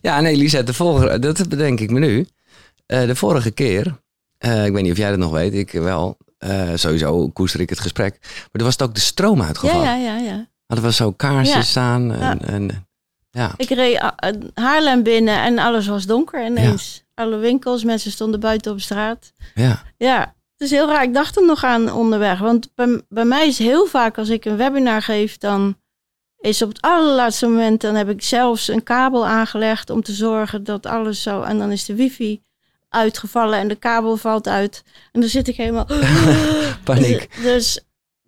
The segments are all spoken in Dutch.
Ja, nee, Lisette, de vorige, dat bedenk ik me nu. Eh, de vorige keer, eh, ik weet niet of jij dat nog weet, ik wel. eh, sowieso koester ik het gesprek. Maar er was het ook de stroom Ja, uitgevallen. ja, ja, ja. Hadden we zo kaarsjes Ja. staan. En, Ja. en, ja. Ik reed Haarlem binnen en alles was donker ineens. Alle winkels, mensen stonden buiten op straat. ja. Ja, het is heel raar. Ik dacht er nog aan onderweg. Want bij, bij mij is heel vaak als ik een webinar geef, dan is op het allerlaatste moment, dan heb ik zelfs een kabel aangelegd om te zorgen dat alles zo. En dan is de wifi uitgevallen en de kabel valt uit. En dan zit ik helemaal. Paniek. Dus, dus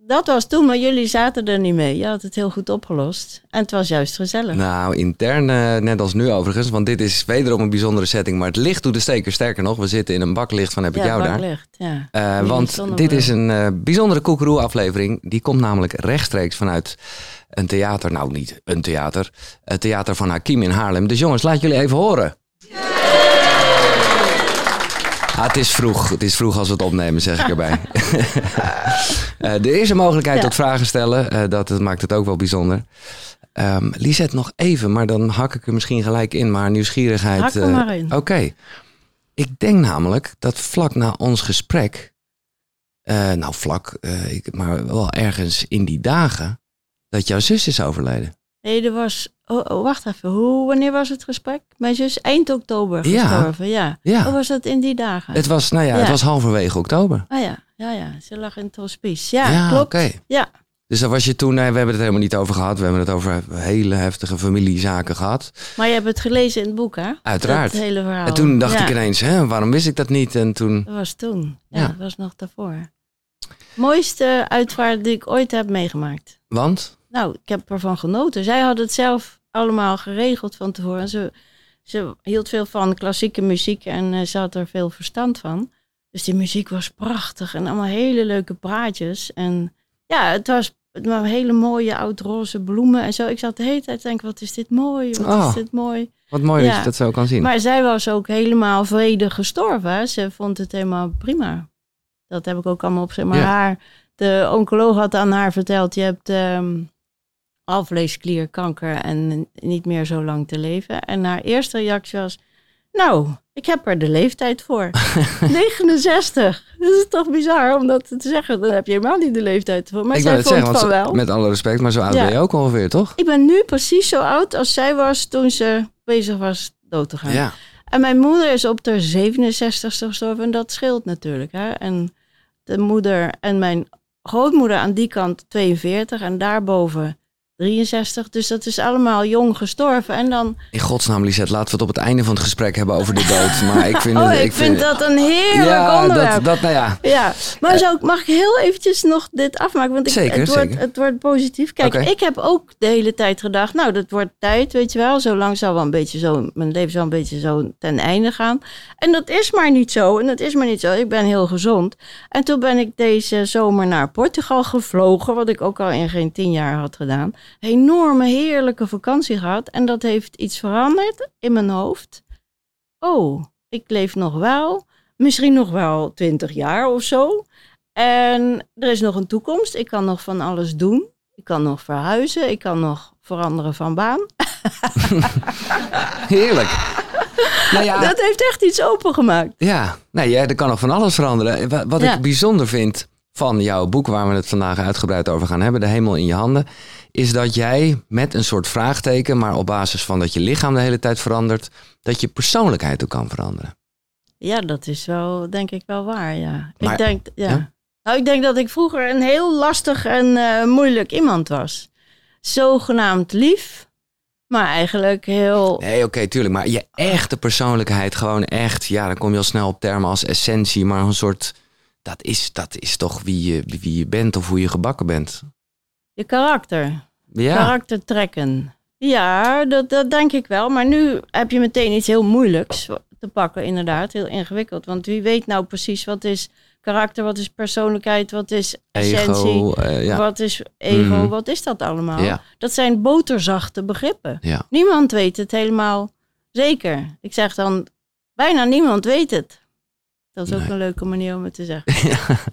dat was toen, maar jullie zaten er niet mee. Je had het heel goed opgelost. En het was juist gezellig. Nou, intern, eh, net als nu overigens. Want dit is wederom een bijzondere setting. Maar het licht doet de steker sterker nog. We zitten in een baklicht van heb ik jou daar. ja. Jullie want dit is een eh, bijzondere Koekeroe aflevering. Die komt namelijk rechtstreeks vanuit een theater. Nou, niet een theater. Het theater van Hakim in Haarlem. Dus jongens, laat jullie even horen. Ah, het is vroeg. Het is vroeg als we het opnemen, zeg ik erbij. Eh, er is een mogelijkheid Ja. tot vragen stellen. Eh, dat, dat maakt het ook wel bijzonder. Ehm Lisette, nog even, maar dan hak ik er misschien gelijk in. Maar nieuwsgierigheid. Hak er eh, maar in. Oké. Ik denk namelijk dat vlak na ons gesprek. eh, nou, vlak, eh, ik, maar wel ergens in die dagen. Dat jouw zus is overleden. Nee, er was. Oh, oh, wacht even. Hoe, wanneer was het gesprek? Mijn zus eind oktober Ja. gestorven. Ja. Ja. Hoe was dat in die dagen? Het was, nou ja, het Ja. was halverwege oktober. Ah ja, ja, ja. Ze lag in het hospice. Ja, klopt. oké. Ja. Dus daar was je toen, nee, we hebben het helemaal niet over gehad. We hebben het over hele heftige familiezaken gehad. Maar je hebt het gelezen in het boek, hè? Uiteraard. Dat hele verhaal. En toen dacht Ja, ik ineens, hè, waarom wist ik dat niet? En toen, Dat was toen. Ja, Ja. dat was nog daarvoor. Mooiste uitvaart die ik ooit heb meegemaakt. want? Nou, ik heb ervan genoten. Zij had het zelf allemaal geregeld van tevoren. Ze, ze hield veel van klassieke muziek en eh, ze had er veel verstand van. Dus die muziek was prachtig en allemaal hele leuke praatjes. En ja, het was het hele mooie oud-roze bloemen en zo. Ik zat de hele tijd te denken, wat is dit mooi, wat Oh. is dit mooi. Wat mooi dat je dat zo kan zien. Maar zij was ook helemaal vredig gestorven. Ze vond het helemaal prima. Dat heb ik ook allemaal op. Maar Ja. haar, de oncoloog had aan haar verteld: je hebt ehm alvleesklierkanker en niet meer zo lang te leven. En haar eerste reactie was: Nou, ik heb er de leeftijd voor. 69. Dat is toch bizar om dat te zeggen. Dan heb je helemaal niet de leeftijd voor. Maar ik zij vond zeggen, van wel. met alle respect, maar zo oud Ja. ben je ook ongeveer, toch? Ik ben nu precies zo oud als zij was toen ze bezig was dood te gaan. Ja. En mijn moeder is op de 67ste gestorven en dat scheelt natuurlijk. Hè? En de moeder en mijn grootmoeder aan die kant 42 en daarboven 63. Dus dat is allemaal jong gestorven. En dan, In godsnaam, Lisette, laten we het op het einde van het gesprek hebben over de dood. Maar ik vind, oh, het, ik, vind dat een heerlijk ja, onderwerp. Dat, dat, nou ja, Ja, maar zou ik, mag ik heel eventjes nog dit afmaken? Want ik, Zeker, het, wordt, zeker. het wordt positief. Kijk, ik heb ook de hele tijd gedacht, nou, dat wordt tijd, weet je wel. Zo lang zal wel een beetje zo, mijn leven zal een beetje zo ten einde gaan. En dat is maar niet zo. En dat is maar niet zo. Ik ben heel gezond. En toen ben ik deze zomer naar Portugal gevlogen, wat ik ook al in geen tien jaar had gedaan. Enorme, heerlijke vakantie gehad. En dat heeft iets veranderd in mijn hoofd. Oh, ik leef nog wel misschien nog wel twintig jaar of zo. En er is nog een toekomst. Ik kan nog van alles doen. Ik kan nog verhuizen. Ik kan nog veranderen van baan. heerlijk. nou ja, Dat heeft echt iets opengemaakt. ja. Nee, ja, er kan nog van alles veranderen. Wa- Wat Ja. ik bijzonder vind van jouw boek, waar we het vandaag uitgebreid over gaan hebben, De Hemel in je handen, is dat jij met een soort vraagteken, maar op basis van dat je lichaam de hele tijd verandert, dat je persoonlijkheid ook kan veranderen. Ja, dat is wel, denk ik wel waar, ja. Maar- ik denk, ja. ja? Nou, ik denk dat ik vroeger een heel lastig en eh, moeilijk iemand was. Zogenaamd lief, maar eigenlijk heel... Nee, oké, tuurlijk. Maar je echte persoonlijkheid, gewoon echt, ja, dan kom je al snel op termen als essentie, maar een soort, dat is, dat is toch wie je, wie je bent of hoe je gebakken bent. Je karakter. Ja, Karaktertrekken. Ja, dat, dat denk ik wel. Maar nu heb je meteen iets heel moeilijks te pakken, inderdaad. Heel ingewikkeld. Want wie weet nou precies wat is karakter, wat is persoonlijkheid, wat is essentie, ego, eh, ja. wat is ego, Mhm. wat is dat allemaal? Ja. Dat zijn boterzachte begrippen. Ja. Niemand weet het helemaal zeker. Ik zeg dan, bijna niemand weet het. Dat is ook Nee. een leuke manier om het te zeggen.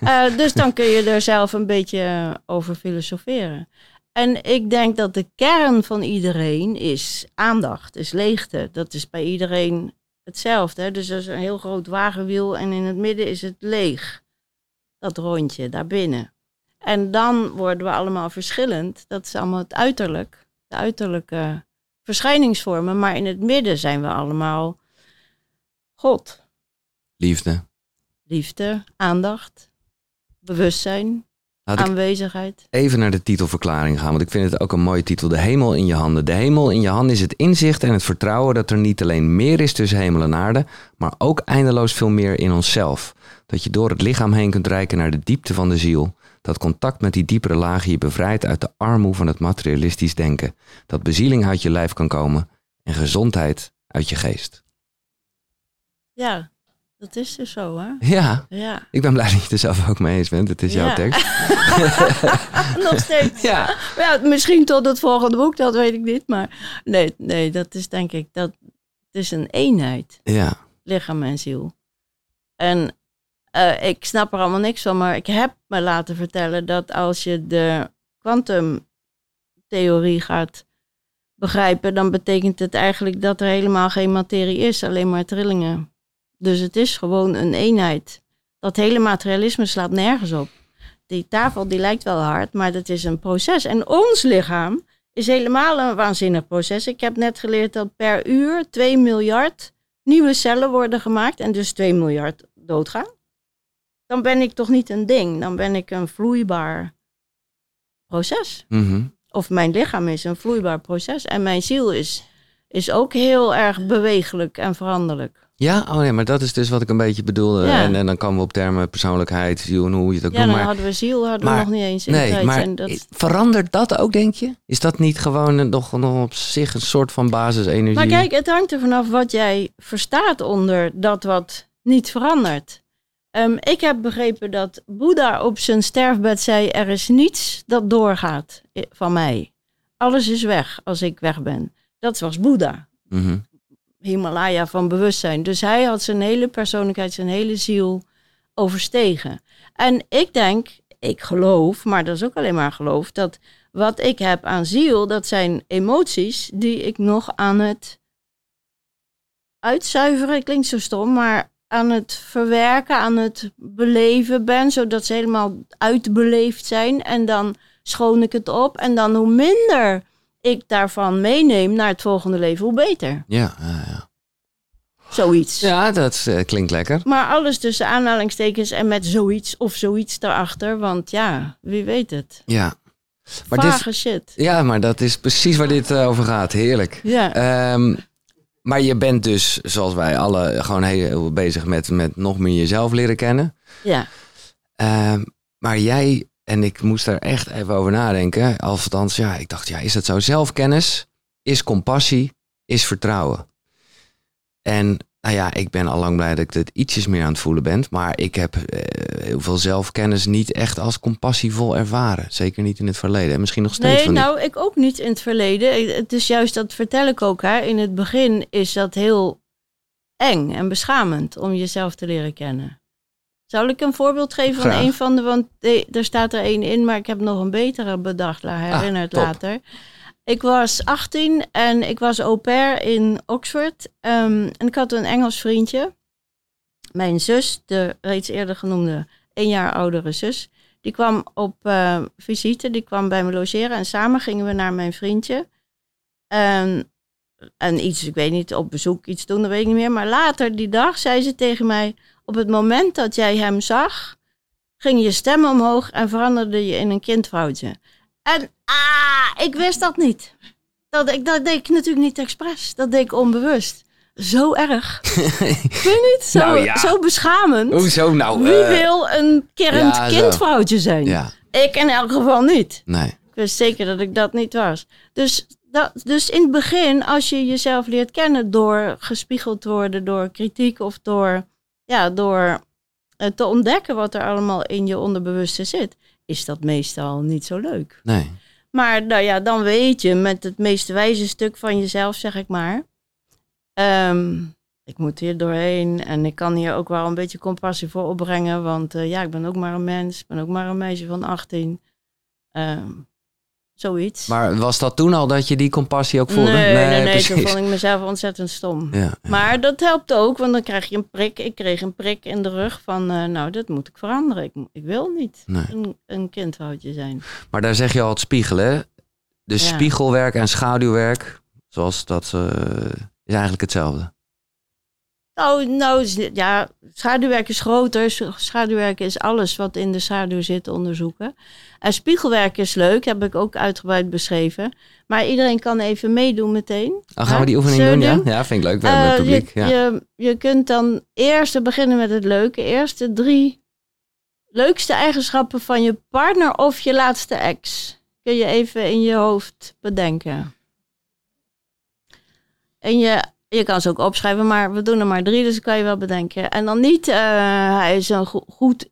Eh, dus dan kun je er zelf een beetje over filosoferen. En ik denk dat de kern van iedereen is aandacht, is leegte. Dat is bij iedereen hetzelfde. Hè? Dus er is een heel groot wagenwiel en in het midden is het leeg. Dat rondje daarbinnen. En dan worden we allemaal verschillend. Dat is allemaal het uiterlijk, de uiterlijke verschijningsvormen. Maar in het midden zijn we allemaal God. Liefde. Liefde, aandacht, bewustzijn, Laat aanwezigheid. even naar de titelverklaring gaan, want ik vind het ook een mooie titel. De hemel in je handen. De hemel in je handen is het inzicht en het vertrouwen dat er niet alleen meer is tussen hemel en aarde, maar ook eindeloos veel meer in onszelf. Dat je door het lichaam heen kunt reiken naar de diepte van de ziel. Dat contact met die diepere lagen je bevrijdt uit de armoe van het materialistisch denken. Dat bezieling uit je lijf kan komen en gezondheid uit je geest. Ja, dat is dus zo, hè? Ja, Ja. ik ben blij dat je er zelf ook mee eens bent. Het is jouw tekst. Nog steeds. Ja. Ja, misschien tot het volgende boek, dat weet ik niet. Maar nee, nee dat is denk ik, dat, het is een eenheid, Ja. lichaam en ziel. En eh, ik snap er allemaal niks van, maar ik heb me laten vertellen dat als je de kwantumtheorie gaat begrijpen, dan betekent het eigenlijk dat er helemaal geen materie is, alleen maar trillingen. Dus het is gewoon een eenheid. Dat hele materialisme slaat nergens op. Die tafel die lijkt wel hard, maar dat is een proces. En ons lichaam is helemaal een waanzinnig proces. Ik heb net geleerd dat per uur 2 miljard nieuwe cellen worden gemaakt en dus 2 miljard doodgaan. Dan ben ik toch niet een ding, dan ben ik een vloeibaar proces. Mhm. Of mijn lichaam is een vloeibaar proces en mijn ziel is, is ook heel erg bewegelijk en veranderlijk. Ja, oh nee, maar dat is dus wat ik een beetje bedoelde. Ja. En, en dan komen we op termen persoonlijkheid, ziel en hoe je het ook Ja, noemt. dan Maar, hadden we ziel, hadden maar- we nog niet eens in nee, tijd. maar en dat, verandert dat ook, denk je? Is dat niet gewoon nog, nog op zich een soort van basisenergie? Maar kijk, het hangt er vanaf wat jij verstaat onder dat wat niet verandert. Ehm, ik heb begrepen dat Boeddha op zijn sterfbed zei: Er is niets dat doorgaat van mij. Alles is weg als ik weg ben. Dat was Boeddha, Mhm. Himalaya van bewustzijn. Dus hij had zijn hele persoonlijkheid, zijn hele ziel overstegen. En ik denk, ik geloof, maar dat is ook alleen maar geloof, dat wat ik heb aan ziel, dat zijn emoties die ik nog aan het uitzuiveren, klinkt zo stom, maar aan het verwerken, aan het beleven ben, zodat ze helemaal uitbeleefd zijn. En dan schoon ik het op. En dan hoe minder ik daarvan meeneem naar het volgende leven, hoe beter. Ja, ja, ja. Zoiets. ja, dat eh, klinkt lekker. Maar alles tussen aanhalingstekens en met zoiets of zoiets daarachter. Want ja, wie weet het. Ja. Maar dit, Vage shit. ja, maar dat is precies waar dit eh, over gaat. Heerlijk. Ja. Ehm, maar je bent dus, zoals wij alle, gewoon heel bezig met, met nog meer jezelf leren kennen. ja. Ehm, maar jij, en ik moest daar echt even over nadenken. Althans, ja, ik dacht, ja, is dat zo? Zelfkennis is compassie, is vertrouwen. En nou ja, ik ben al lang blij dat ik het ietsjes meer aan het voelen ben. Maar ik heb eh, heel veel zelfkennis niet echt als compassievol ervaren. Zeker niet in het verleden. En misschien nog steeds Nee, van nou, ik ook niet in het verleden. Het is juist, dat vertel ik ook, hè. in het begin is dat heel eng en beschamend om jezelf te leren kennen. Zal ik een voorbeeld geven Graag. van een van de, want er staat er één in, maar ik heb nog een betere bedacht, herinnerd top. later. Ik was 18 en ik was au pair in Oxford. ehm, en ik had een Engels vriendje. Mijn zus, de reeds eerder genoemde, één jaar oudere zus, die kwam op eh, visite, die kwam bij me logeren en samen gingen we naar mijn vriendje. En, en iets, ik weet niet, op bezoek iets doen, dat weet ik niet meer. Maar later die dag zei ze tegen mij, op het moment dat jij hem zag, ging je stem omhoog en veranderde je in een kindvrouwtje. En ah, ik wist dat niet. Dat, ik, dat deed ik natuurlijk niet expres, dat deed ik onbewust. Zo erg. Vind je niet? Zo, Nou ja. zo beschamend. Hoezo nou? Wie eh, wil een kerend ja, kindvrouwtje zijn? Ja, Ik in elk geval niet. nee. Ik wist zeker dat ik dat niet was. Dus, dat, dus in het begin, als je jezelf leert kennen door gespiegeld te worden, door kritiek of door, ja, door eh, te ontdekken wat er allemaal in je onderbewuste zit, is dat meestal niet zo leuk. Nee. Maar nou ja, dan weet je met het meest wijze stuk van jezelf, zeg ik maar. ehm, ik moet hier doorheen en ik kan hier ook wel een beetje compassie voor opbrengen. Want eh, ja, ik ben ook maar een mens. Ik ben ook maar een meisje van 18. Ehm, Zoiets. Maar was dat toen al dat je die compassie ook voelde? Nee, nee, nee, toen vond ik mezelf ontzettend stom. Ja. Maar dat helpt ook, want dan krijg je een prik. Ik kreeg een prik in de rug van, eh, nou, dat moet ik veranderen. Ik, ik wil niet Nee. een, een kindhoutje zijn. Maar daar zeg je al het spiegelen. Dus Ja. spiegelwerk en schaduwwerk, zoals dat, eh, is eigenlijk hetzelfde. Nou, nou, ja, schaduwwerk is groter. Sch- Schaduwwerk is alles wat in de schaduw zit onderzoeken. En spiegelwerk is leuk, heb ik ook uitgebreid beschreven. Maar iedereen kan even meedoen meteen. Oh, gaan we die oefening doen? Ja? ja, vind ik leuk. We hebben Eh, publiek. je, Ja. je, je kunt dan eerst beginnen met het leuke. Eerst de drie leukste eigenschappen van je partner of je laatste ex. Kun je even in je hoofd bedenken. En je, je kan ze ook opschrijven, maar we doen er maar drie, dus dat kan je wel bedenken. En dan niet, eh, hij is een go- goed,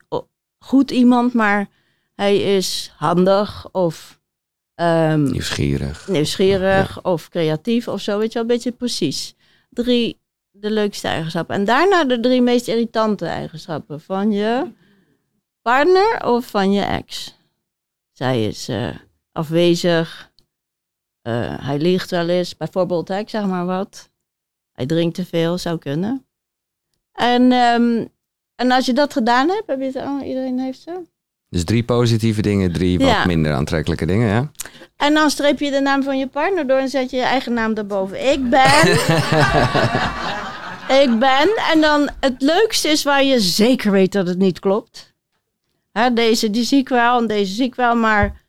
goed iemand, maar hij is handig of ehm, Nieuwsgierig. nieuwsgierig of creatief of zo, weet je wel, een beetje precies. Drie de leukste eigenschappen. En daarna de drie meest irritante eigenschappen van je partner of van je ex. Zij is eh, afwezig, eh, hij liegt wel eens, bijvoorbeeld, hè, ik zeg maar wat. Hij drinkt te veel, zou kunnen. En, ehm, en als je dat gedaan hebt, heb je het, oh, iedereen heeft ze. Dus drie positieve dingen, drie wat minder aantrekkelijke dingen. Ja? En dan streep je de naam van je partner door en zet je je eigen naam daarboven. Ik ben. ik ben. En dan het leukste is waar je zeker weet dat het niet klopt. Hè, deze die zie ik wel en deze zie ik wel, maar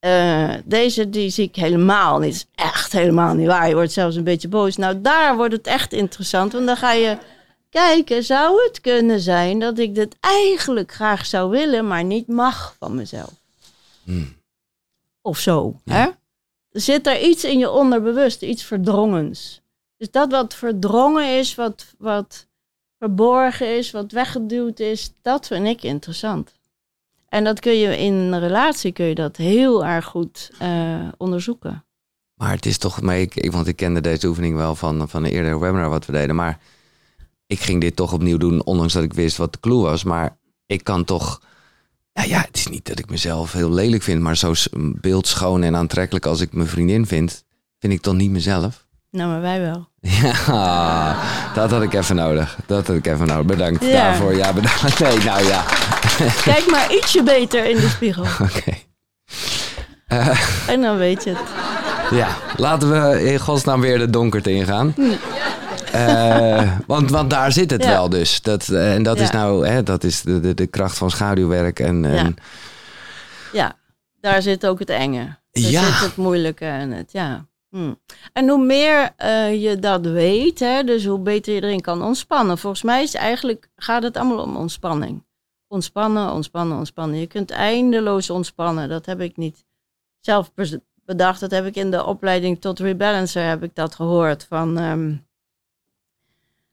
eh, deze die zie ik helemaal niet. is echt helemaal niet waar. Je wordt zelfs een beetje boos. Nou, daar wordt het echt interessant, want dan ga je kijken, zou het kunnen zijn dat ik dit eigenlijk graag zou willen, maar niet mag van mezelf? Hmm. Of zo. Ja. Hè? Zit er iets in je onderbewust, iets verdrongens. Dus dat wat verdrongen is, wat, wat verborgen is, wat weggeduwd is, dat vind ik interessant. En dat kun je in een relatie kun je dat heel erg goed eh, onderzoeken. Maar het is toch, maar ik, ik- want ik kende deze oefening wel van, van een eerdere webinar wat we deden. Maar ik ging dit toch opnieuw doen, ondanks dat ik wist wat de clue was. Maar ik kan toch, ja, ja het is niet dat ik mezelf heel lelijk vind, maar zo beeldschoon en aantrekkelijk als ik mijn vriendin vind, vind ik toch niet mezelf. Nou, maar wij wel. Ja, dat had ik even nodig. Dat had ik even nodig. Bedankt Ja. daarvoor. Ja, bedankt. Nee, nou ja. Kijk maar ietsje beter in de spiegel. Oké. En dan weet je het. Ja, laten we in godsnaam weer de donkerte ingaan. Eh, want, want daar zit het Ja. wel dus. Dat, eh, en dat is nou, hè, dat is de, de, de kracht van schaduwwerk. En, en Ja. Ja, daar zit ook het enge. Daar Ja. zit het moeilijke en het, ja. Hm. En hoe meer eh, je dat weet, hè, dus hoe beter je erin kan ontspannen. Volgens mij is eigenlijk, gaat het allemaal om ontspanning. Ontspannen, ontspannen, ontspannen. Je kunt eindeloos ontspannen. Dat heb ik niet zelf bedacht. Dat heb ik in de opleiding tot rebalancer heb ik dat gehoord van... ehm,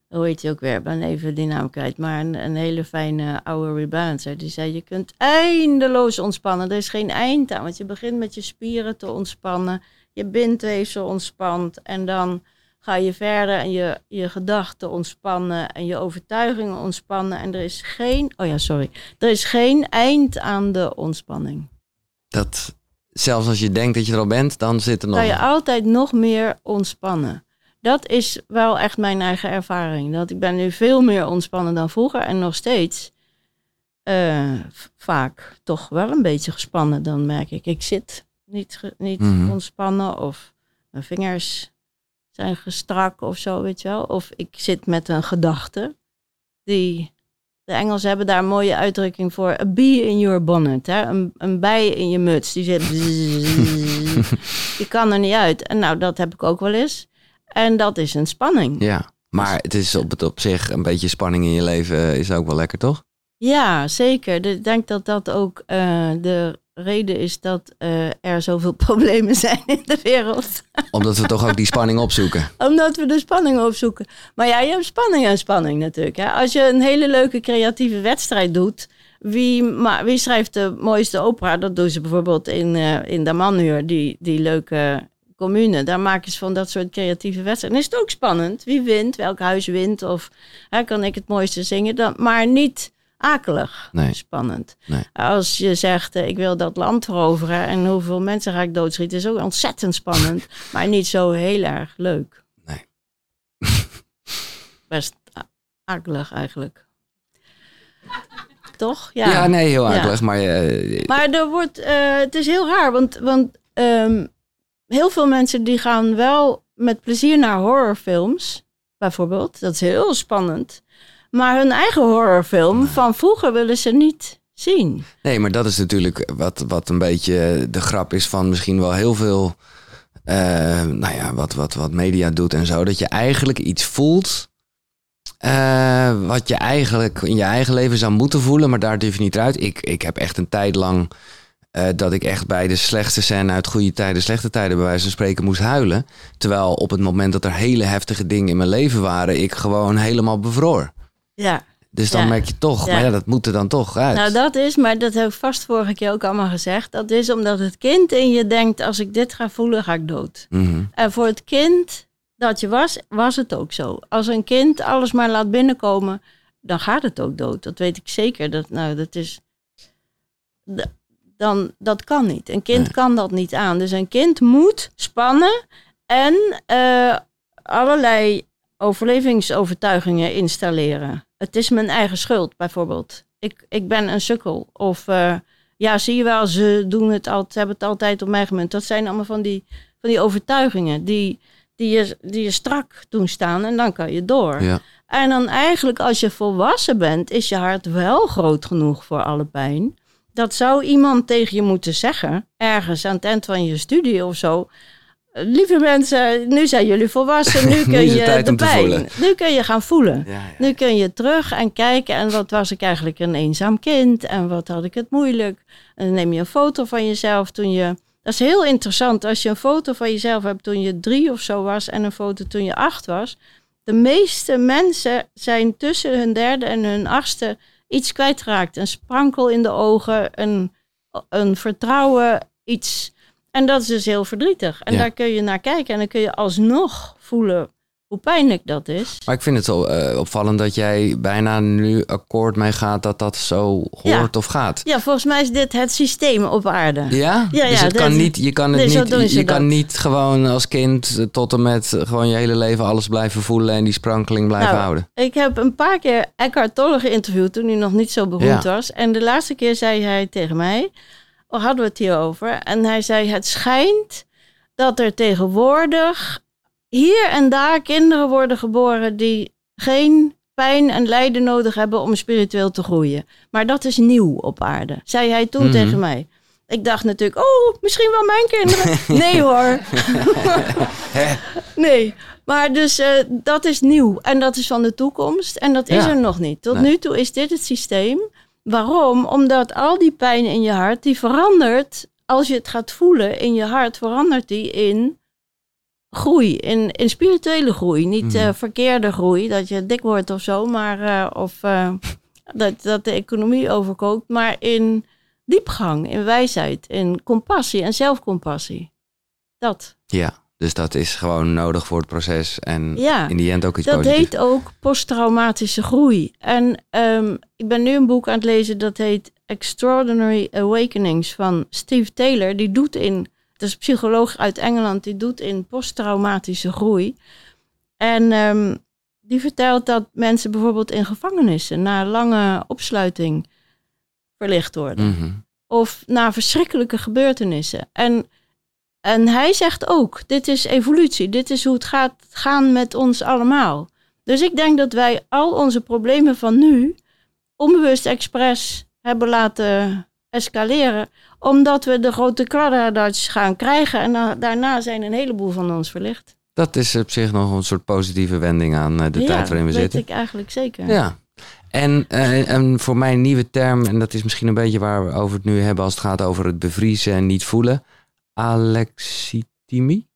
hoe heet hij ook weer? Ik ben even die naam kwijt. Maar een, een hele fijne oude rebalancer. Die zei, je kunt eindeloos ontspannen. Er is geen eind aan. Want je begint met je spieren te ontspannen. Je bindweefsel ontspant. En dan ga je verder en je, je gedachten ontspannen. En je overtuigingen ontspannen. En er is geen... Oh ja, sorry. Er is geen eind aan de ontspanning. dat, zelfs als je denkt dat je er al bent, dan zit er nog... Kan je altijd nog meer ontspannen. Dat is wel echt mijn eigen ervaring. Dat ik ben nu veel meer ontspannen dan vroeger. En nog steeds eh, vaak toch wel een beetje gespannen. Dan merk ik, ik zit niet, niet Mhm. ontspannen. Of mijn vingers zijn gestrak of zo, weet je wel. Of ik zit met een gedachte. Die, de Engelsen hebben daar een mooie uitdrukking voor. A bee in your bonnet. Hè? Een, een bij in je muts. Die zit... Je kan er niet uit. En nou, dat heb ik ook wel eens. En dat is een spanning. Ja, maar het is op het op zich een beetje spanning in je leven is ook wel lekker, toch? Ja, zeker. Ik denk dat dat ook eh, de reden is dat eh, er zoveel problemen zijn in de wereld. Omdat we toch ook die spanning opzoeken. Omdat we de spanning opzoeken. Maar ja, je hebt spanning en spanning natuurlijk. Hè? Als je een hele leuke creatieve wedstrijd doet. Wie, ma- wie schrijft de mooiste opera? Dat doen ze bijvoorbeeld in, eh in Damanhur, die, die leuke commune. Daar maken ze van dat soort creatieve wedstrijden. Dan is het ook spannend. Wie wint? Welk huis wint? Of hè, kan ik het mooiste zingen? Dan, maar niet akelig Nee. spannend. Nee. Als je zegt, eh, ik wil dat land veroveren en hoeveel mensen ga ik doodschieten, is ook ontzettend spannend, maar niet zo heel erg leuk. Nee. Best akelig eigenlijk. Toch? Ja. Ja, nee, heel Ja. akelig. Maar eh, Maar er wordt, eh, het is heel raar, want, want ehm, heel veel mensen die gaan wel met plezier naar horrorfilms, bijvoorbeeld. Dat is heel spannend. Maar hun eigen horrorfilm van vroeger willen ze niet zien. Nee, maar dat is natuurlijk wat, wat een beetje de grap is van misschien wel heel veel. eh, nou ja, wat, wat, wat media doet en zo. Dat je eigenlijk iets voelt. eh, wat je eigenlijk in je eigen leven zou moeten voelen, maar daar durf je niet uit. Ik, ik heb echt een tijd lang. eh, dat ik echt bij de slechtste scène uit goede tijden, slechte tijden, bij wijze van spreken, moest huilen. Terwijl op het moment dat er hele heftige dingen in mijn leven waren, ik gewoon helemaal bevroor. Ja, Dus dan Ja. merk je toch, Ja. maar ja, dat moet er dan toch uit. nou dat is, maar dat heb ik vast vorige keer ook allemaal gezegd. Dat is omdat het kind in je denkt, als ik dit ga voelen, ga ik dood. Mhm. En voor het kind dat je was, was het ook zo. Als een kind alles maar laat binnenkomen, dan gaat het ook dood. Dat weet ik zeker. Dat, nou, dat is. Dan, dat kan niet. Een kind Nee. kan dat niet aan. Dus een kind moet spannen en eh, allerlei overlevingsovertuigingen installeren. Het is mijn eigen schuld, bijvoorbeeld. Ik, ik ben een sukkel. Of eh, ja, zie je wel, ze doen het altijd, hebben het altijd op mij gemunt. Dat zijn allemaal van die, van die overtuigingen die, die, je, die je strak doen staan en dan kan je door. Ja. En dan eigenlijk als je volwassen bent, is je hart wel groot genoeg voor alle pijn. Dat zou iemand tegen je moeten zeggen, ergens aan het eind van je studie of zo. Lieve mensen, nu zijn jullie volwassen, nu kun je de pijn. voelen. Nu kun je gaan voelen. Ja, ja. Nu kun je terug en kijken en wat was ik eigenlijk een eenzaam kind en wat had ik het moeilijk. En dan neem je een foto van jezelf toen je... Dat is heel interessant als je een foto van jezelf hebt toen je drie of zo was en een foto toen je acht was. De meeste mensen zijn tussen hun derde en hun achtste iets kwijtgeraakt. Een sprankel in de ogen, een, een vertrouwen, iets. En dat is dus heel verdrietig. En Ja. daar kun je naar kijken en dan kun je alsnog voelen hoe pijnlijk dat is. Maar ik vind het wel eh, opvallend dat jij bijna nu akkoord mee gaat dat dat zo hoort of gaat. Ja, volgens mij is dit het systeem op aarde. Ja? Ja, dus ja, het kan niet, je kan het niet, je, kan dat. niet gewoon als kind tot en met gewoon je hele leven alles blijven voelen en die sprankeling blijven Nou, houden. Ik heb een paar keer Eckhart Tolle geïnterviewd toen hij nog niet zo beroemd Ja. was. En de laatste keer zei hij tegen mij, hadden we het hierover. En hij zei, het schijnt dat er tegenwoordig hier en daar kinderen worden geboren die geen pijn en lijden nodig hebben om spiritueel te groeien. Maar dat is nieuw op aarde, zei hij toen Mhm. tegen mij. Ik dacht natuurlijk, oh, misschien wel mijn kinderen. Nee hoor. nee, maar dus eh, dat is nieuw en dat is van de toekomst en dat is er nog niet. Tot Nee. nu toe is dit het systeem. Waarom? Omdat al die pijn in je hart, die verandert, als je het gaat voelen in je hart, verandert die in groei, in, in spirituele groei. Niet Mhm. eh, verkeerde groei, dat je dik wordt of zo, maar eh, of eh, dat, dat de economie overkookt, maar in diepgang, in wijsheid, in compassie en zelfcompassie. Dat. Ja, dus dat is gewoon nodig voor het proces en Ja. in die end ook iets Dat positiefs. heet ook posttraumatische groei. En ehm, ik ben nu een boek aan het lezen dat heet Extraordinary Awakenings van Steve Taylor. Die doet in, dat is een psycholoog uit Engeland, die doet in posttraumatische groei. En ehm, die vertelt dat mensen bijvoorbeeld in gevangenissen na lange opsluiting verlicht worden Mhm. of na verschrikkelijke gebeurtenissen. En, en hij zegt ook, dit is evolutie, dit is hoe het gaat gaan met ons allemaal. Dus ik denk dat wij al onze problemen van nu onbewust expres hebben laten escaleren, omdat we de grote kladderadatjes gaan krijgen en da- daarna zijn een heleboel van ons verlicht. Dat is op zich nog een soort positieve wending aan eh, de ja, tijd waarin we weet zitten. ik eigenlijk zeker. Ja. En, eh, en voor mij een nieuwe term, en dat is misschien een beetje waar we over het nu hebben als het gaat over het bevriezen en niet voelen. Alexithymie?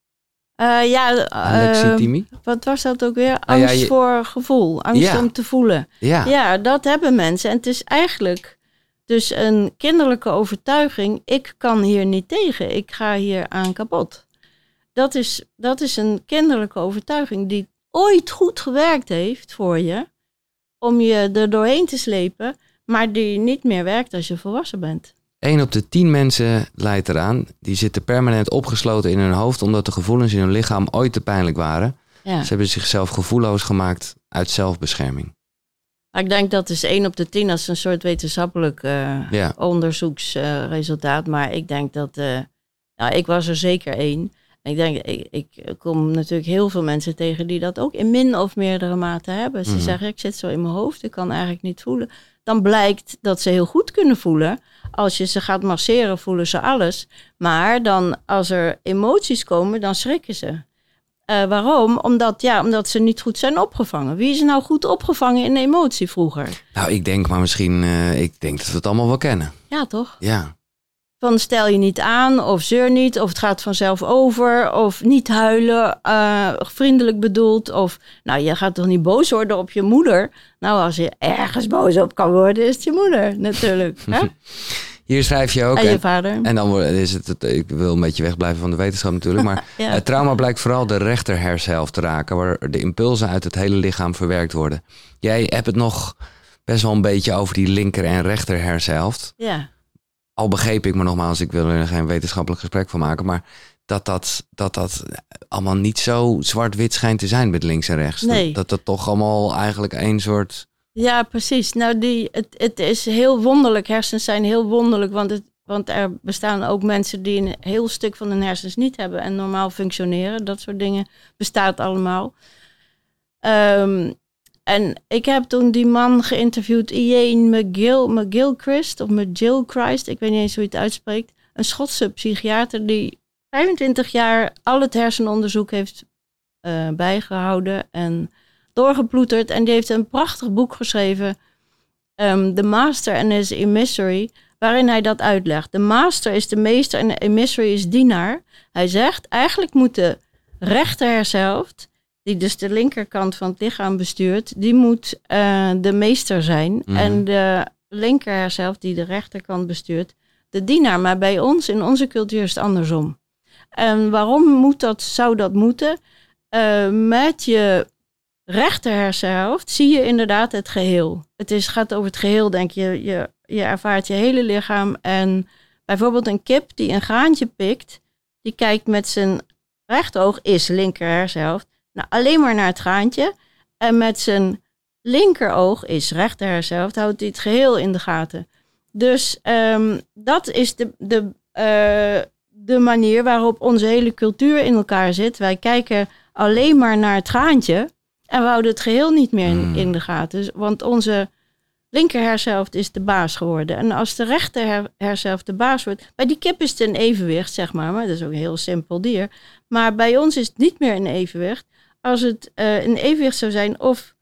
Eh, ja, eh, Alexithymie? wat was dat ook weer? Nou ja, Angst je- voor gevoel, angst Ja. om te voelen. Ja. Ja, dat hebben mensen. En het is eigenlijk dus een kinderlijke overtuiging. Ik kan hier niet tegen. Ik ga hier aan kapot. Dat is, dat is een kinderlijke overtuiging die ooit goed gewerkt heeft voor je. Om je er doorheen te slepen. maar die niet meer werkt als je volwassen bent. 1 op de 10 mensen leidt eraan. Die zitten permanent opgesloten in hun hoofd omdat de gevoelens in hun lichaam ooit te pijnlijk waren. Ja. Ze hebben zichzelf gevoelloos gemaakt uit zelfbescherming. Maar ik denk dat is 1 op de 10 als een soort wetenschappelijk eh, Ja. onderzoeksresultaat. maar ik denk dat, eh, nou, ik was er zeker één. Ik denk, ik, ik kom natuurlijk heel veel mensen tegen die dat ook in min of meerdere mate hebben. Ze Mhm. zeggen, ik zit zo in mijn hoofd, ik kan eigenlijk niet voelen. Dan blijkt dat ze heel goed kunnen voelen. Als je ze gaat masseren, voelen ze alles. Maar dan als er emoties komen, dan schrikken ze. Eh, waarom? Omdat, ja, omdat ze niet goed zijn opgevangen. Wie is nou goed opgevangen in emotie vroeger? Nou, ik denk maar misschien, eh, ik denk dat we het allemaal wel kennen. Ja, toch? Ja. Van stel je niet aan, of zeur niet, of het gaat vanzelf over, of niet huilen, eh, vriendelijk bedoeld, of nou, je gaat toch niet boos worden op je moeder? Nou, als je ergens boos op kan worden, is het je moeder natuurlijk. Hè? Hier schrijf je ook. en je En, vader. en dan is het, het- ik wil een beetje wegblijven van de wetenschap natuurlijk, maar Ja. het trauma blijkt vooral de rechter hersenhelft te raken, waar de impulsen uit het hele lichaam verwerkt worden. Jij hebt het nog best wel een beetje over die linker en rechter hersenhelft. ja. Al begreep ik me nogmaals, ik wil er geen wetenschappelijk gesprek van maken, maar dat dat, dat, dat allemaal niet zo zwart-wit schijnt te zijn met links en rechts. Nee. Dat, dat dat toch allemaal eigenlijk één soort... Ja, precies. Nou, die, het, het is heel wonderlijk. Hersens zijn heel wonderlijk, want, het, want er bestaan ook mensen die een heel stuk van hun hersens niet hebben en normaal functioneren. Dat soort dingen bestaat allemaal. Ehm, en ik heb toen die man geïnterviewd, Ian McGill, McGilchrist of McGilchrist, ik weet niet eens hoe je het uitspreekt. Een Schotse psychiater die 25 jaar al het hersenonderzoek heeft eh, bijgehouden en doorgeploeterd. En die heeft een prachtig boek geschreven, ehm, The Master and His Emissary, waarin hij dat uitlegt. De master is de meester en de emissary is dienaar. Hij zegt, eigenlijk moet de rechter die dus de linkerkant van het lichaam bestuurt, die moet eh, de meester zijn. Mhm. En de linker hersenhelft, die de rechterkant bestuurt, de dienaar. Maar bij ons, in onze cultuur, is het andersom. En waarom moet dat, zou dat moeten? Eh, met je rechter hersenhelft zie je inderdaad het geheel. Het is, gaat over het geheel, denk je. je. Je ervaart je hele lichaam. En bijvoorbeeld een kip die een graantje pikt, die kijkt met zijn rechteroog, is linker hersenhelft, nou, alleen maar naar het graantje. En met zijn linkeroog, is rechter hersenhelft, houdt hij het geheel in de gaten. Dus ehm, dat is de, de, eh, de manier waarop onze hele cultuur in elkaar zit. Wij kijken alleen maar naar het graantje. En we houden het geheel niet meer in, Hmm. in de gaten. Dus- Want onze linker hersenhelft is de baas geworden. En als de rechter her- hersenhelft de baas wordt... Bij die kip is het een evenwicht, zeg maar. Maar dat is ook een heel simpel dier. Maar bij ons is het niet meer een evenwicht. Als het eh een evenwicht zou zijn of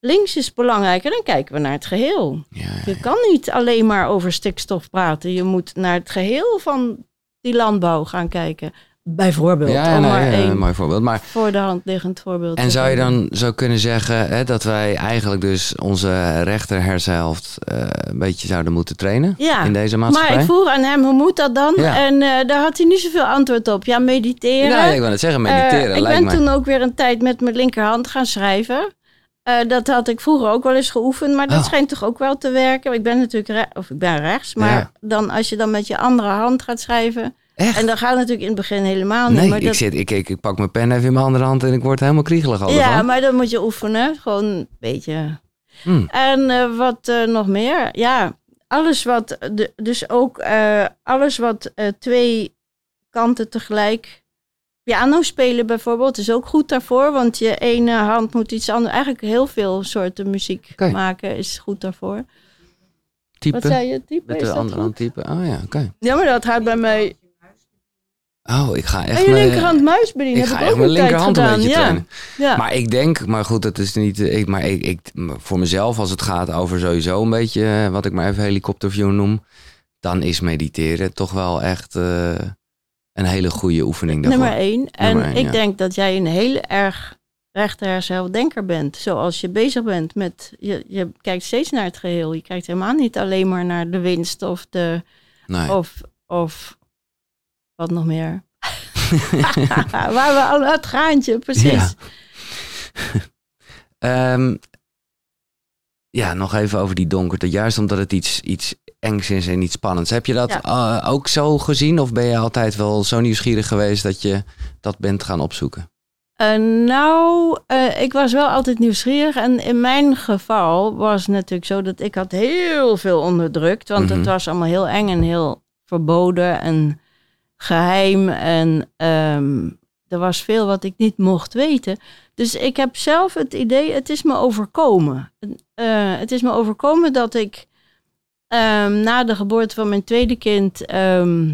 links is belangrijker... dan kijken we naar het geheel. Ja, Je kan niet alleen maar over stikstof praten. Je moet naar het geheel van die landbouw gaan kijken. Bijvoorbeeld, ja, nee, maar ja, een mooi voorbeeld. Maar voor de hand liggend voorbeeld. En zou je dan zo kunnen zeggen hè, dat wij eigenlijk dus onze rechter hersenhelft eh, een beetje zouden moeten trainen Ja, in deze maatschappij? maar ik vroeg aan hem, hoe moet dat dan? Ja. En eh, daar had hij niet zoveel antwoord op. Ja, mediteren. Nou, ik wil het zeggen, mediteren Eh, ik lijkt ben mij. toen ook weer een tijd met mijn linkerhand gaan schrijven. Dat had ik vroeger ook wel eens geoefend, maar dat Oh. schijnt toch ook wel te werken. Ik ben natuurlijk of ik ben rechts, maar Ja. dan als je dan met je andere hand gaat schrijven, Echt? en dat gaat natuurlijk in het begin helemaal niet. Nee, maar ik, dat, zit, ik, ik, ik pak mijn pen even in mijn andere hand en ik word helemaal kriegelig al ja, maar dan moet je oefenen, gewoon een beetje. Hmm. En eh, wat eh, nog meer? Ja, alles wat, de, dus ook eh, alles wat twee kanten tegelijk. Piano spelen bijvoorbeeld is ook goed daarvoor, want je ene hand moet iets anders. Eigenlijk heel veel soorten muziek maken is goed daarvoor. Wat Typen, zei je? Type, met de andere hand typen. Oh ja, oké. Ja, maar dat gaat bij mij. Oh, ik ga echt En je mijn- linkerhand muis bedienen ik heb ga ik echt ook mijn linkerhand een beetje trainen. Ja. Maar ik denk, maar goed, dat is niet. Ik, maar ik, ik, voor mezelf, als het gaat over sowieso een beetje, eh, wat ik maar even helikopterview noem, dan is mediteren toch wel echt eh, een hele goede oefening daarvoor. Nummer één. En Nummer één, ik ja. denk dat jij een hele erg rechterzelfdenker bent. Zoals je bezig bent met... Je, je kijkt steeds naar het geheel. Je kijkt helemaal niet alleen maar naar de winst of de... Nee. Of, of wat nog meer. Waar we al het graantje, precies. Ja. Ehm, Ja, nog even over die donkerte. Juist omdat het iets, iets engs is en iets spannends. Heb je dat Ja. eh, ook zo gezien? Of ben je altijd wel zo nieuwsgierig geweest dat je dat bent gaan opzoeken? Eh, nou, eh, ik was wel altijd nieuwsgierig. En in mijn geval was het natuurlijk zo dat ik had heel veel onderdrukt. Want Mhm. het was allemaal heel eng en heel verboden en geheim. En ehm, er was veel wat ik niet mocht weten. Dus ik heb zelf het idee, het is me overkomen. Eh, het is me overkomen dat ik ehm, na de geboorte van mijn tweede kind... ehm,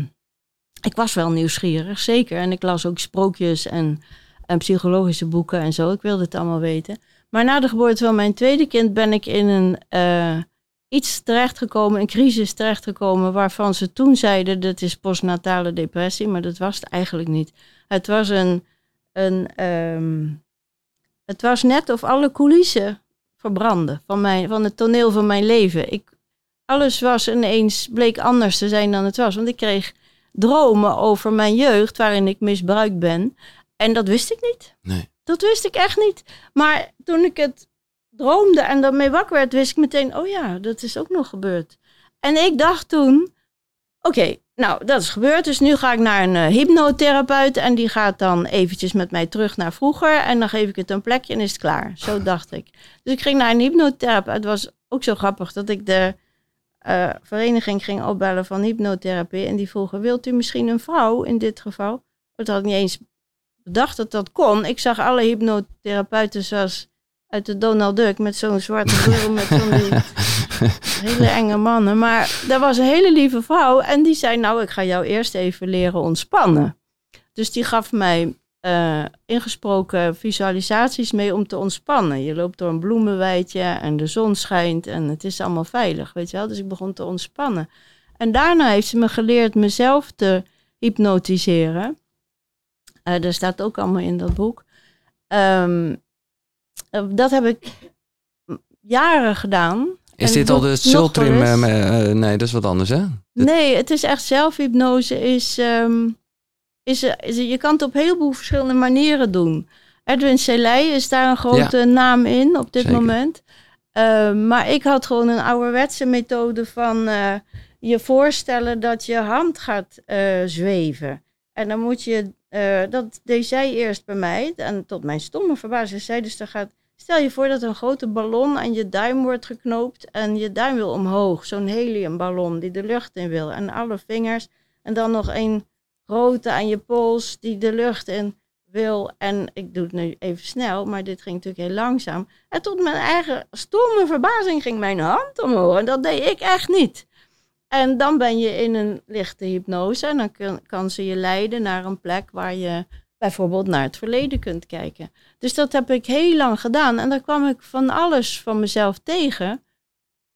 ik was wel nieuwsgierig, zeker. En ik las ook sprookjes en en psychologische boeken en zo. Ik wilde het allemaal weten. Maar na de geboorte van mijn tweede kind ben ik in een eh, iets terechtgekomen, een crisis terechtgekomen, waarvan ze toen zeiden dat is postnatale depressie, maar dat was het eigenlijk niet. Het was een, een ehm, het was net of alle coulissen verbranden van, mijn, van het toneel van mijn leven. Ik, alles was ineens, bleek anders te zijn dan het was. Want ik kreeg dromen over mijn jeugd waarin ik misbruikt ben. En dat wist ik niet. Nee. Dat wist ik echt niet. Maar toen ik het droomde en daarmee wakker werd, wist ik meteen, oh ja, dat is ook nog gebeurd. En ik dacht toen, oké, nou dat is gebeurd, dus nu ga ik naar een eh, hypnotherapeut en die gaat dan eventjes met mij terug naar vroeger en dan geef ik het een plekje en is het klaar. Zo dacht ik. Dus ik ging naar een hypnotherapeut. Het was ook zo grappig dat ik de eh, vereniging ging opbellen van hypnotherapie en die vroegen, wilt u misschien een vrouw in dit geval? Dat had ik niet eens bedacht dat dat kon. Ik zag alle hypnotherapeuten zoals uit de Donald Duck met zo'n zwarte bril met zo'n hele enge mannen. Maar er was een hele lieve vrouw en die zei, nou, ik ga jou eerst even leren ontspannen. Dus die gaf mij eh, ingesproken visualisaties mee om te ontspannen. Je loopt door een bloemenweidje en de zon schijnt en het is allemaal veilig, weet je wel. Dus ik begon te ontspannen. En daarna heeft ze me geleerd mezelf te hypnotiseren. Eh dat staat ook allemaal in dat boek. Eh, dat heb ik jaren gedaan. Is dit al de Sultrim? eh, eh, nee, dat is wat anders, hè? Nee, het is echt zelfhypnose. Is, ehm, is, is, je kan het op heel veel verschillende manieren doen. Edwin Selei is daar een grote naam in op dit Zeker. moment. Maar ik had gewoon een ouderwetse methode van eh, je voorstellen dat je hand gaat eh, zweven. En dan moet je, eh, dat deed zij eerst bij mij. En tot mijn stomme verbazing zei dus, dan gaat, stel je voor dat een grote ballon aan je duim wordt geknoopt. En je duim wil omhoog. Zo'n heliumballon die de lucht in wil. En alle vingers. En dan nog een grote aan je pols die de lucht in wil. En ik doe het nu even snel, maar dit ging natuurlijk heel langzaam. En tot mijn eigen stomme verbazing ging mijn hand omhoog. En dat deed ik echt niet. En dan ben je in een lichte hypnose en dan kan ze je leiden naar een plek waar je bijvoorbeeld naar het verleden kunt kijken. Dus dat heb ik heel lang gedaan en daar kwam ik van alles van mezelf tegen.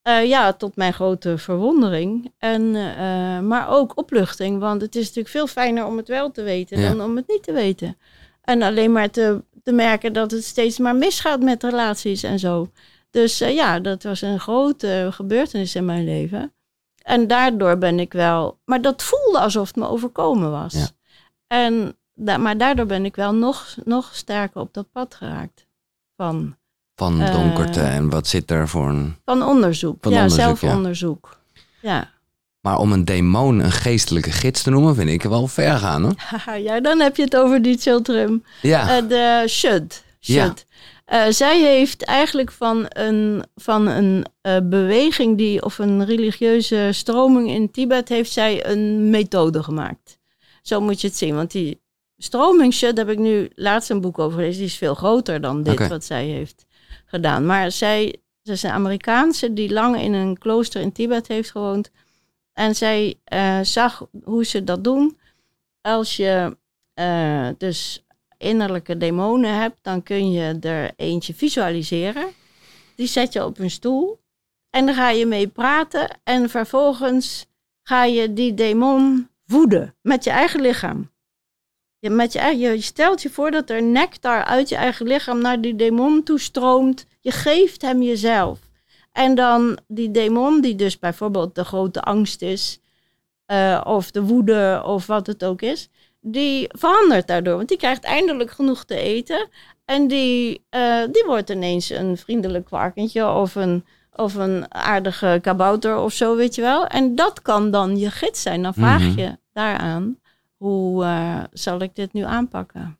Eh, ja, tot mijn grote verwondering. En, eh, maar ook opluchting, want het is natuurlijk veel fijner om het wel te weten Ja. dan om het niet te weten. En alleen maar te, te merken dat het steeds maar misgaat met relaties en zo. Dus eh, ja, dat was een grote gebeurtenis in mijn leven. En daardoor ben ik wel. Maar dat voelde alsof het me overkomen was. Ja. En, da- maar daardoor ben ik wel nog, nog sterker op dat pad geraakt. Van, Van Eh, donkerte en wat zit er voor een... van onderzoek. Van ja, onderzoek, ja. zelfonderzoek. Ja. Maar om een demon een geestelijke gids te noemen, vind ik wel ver gaan, hoor. Ja, dan heb je het over die children. Ja, Eh, de Shud. Ja. Eh, zij heeft eigenlijk van een, van een beweging die, of een religieuze stroming in Tibet, heeft zij een methode gemaakt. Zo moet je het zien. Want die stroming Shud heb ik nu laatst een boek over gelezen. Die is veel groter dan dit wat zij heeft gedaan. Maar zij, ze is een Amerikaanse die lang in een klooster in Tibet heeft gewoond. En zij eh, zag hoe ze dat doen. Als je eh, dus innerlijke demonen hebt, dan kun je er eentje visualiseren. Die zet je op een stoel en dan ga je mee praten en vervolgens ga je die demon voeden met je eigen lichaam. Je, met je, eigen, je stelt je voor dat er nectar uit je eigen lichaam naar die demon toestroomt. Je geeft hem jezelf. En dan die demon, die dus bijvoorbeeld de grote angst is, eh, of de woede, of wat het ook is, die verandert daardoor. Want die krijgt eindelijk genoeg te eten. En die, eh, die wordt ineens een vriendelijk varkentje of een, Of een aardige kabouter of zo, weet je wel. En dat kan dan je gids zijn. Dan vraag Mhm. je daaraan, hoe eh, zal ik dit nu aanpakken?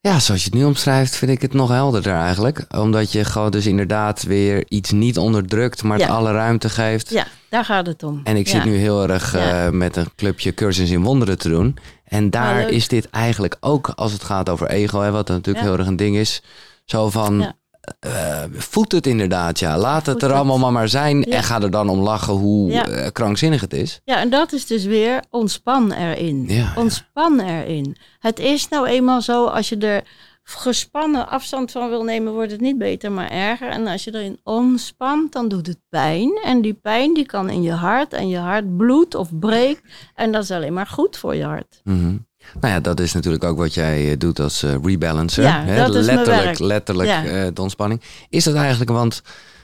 Ja, zoals je het nu omschrijft, vind ik het nog helderder eigenlijk. Omdat je gewoon dus inderdaad weer iets niet onderdrukt, maar het alle ruimte geeft. Ja, daar gaat het om. En ik Ja. zit nu heel erg eh, met een clubje cursus in wonderen te doen. En daar is dit eigenlijk ook, als het gaat over ego, hè, wat natuurlijk heel erg een ding is. Zo van, Ja. eh, voed het inderdaad, ja. Laat het er allemaal maar, maar zijn. Ja. En ga er dan om lachen hoe Ja. eh, krankzinnig het is. Ja, en dat is dus weer ontspan erin. Ja. Ontspan erin. Het is nou eenmaal zo, als je er gespannen afstand van wil nemen, wordt het niet beter, maar erger. En als je erin ontspant, dan doet het pijn. En die pijn die kan in je hart en je hart bloedt of breekt. En dat is alleen maar goed voor je hart. Mhm. Nou ja, dat is natuurlijk ook wat jij eh, doet als eh, rebalancer. Ja, hè? dat is mijn letterlijk, werk. letterlijk Ja. eh, de ontspanning. Is dat eigenlijk, want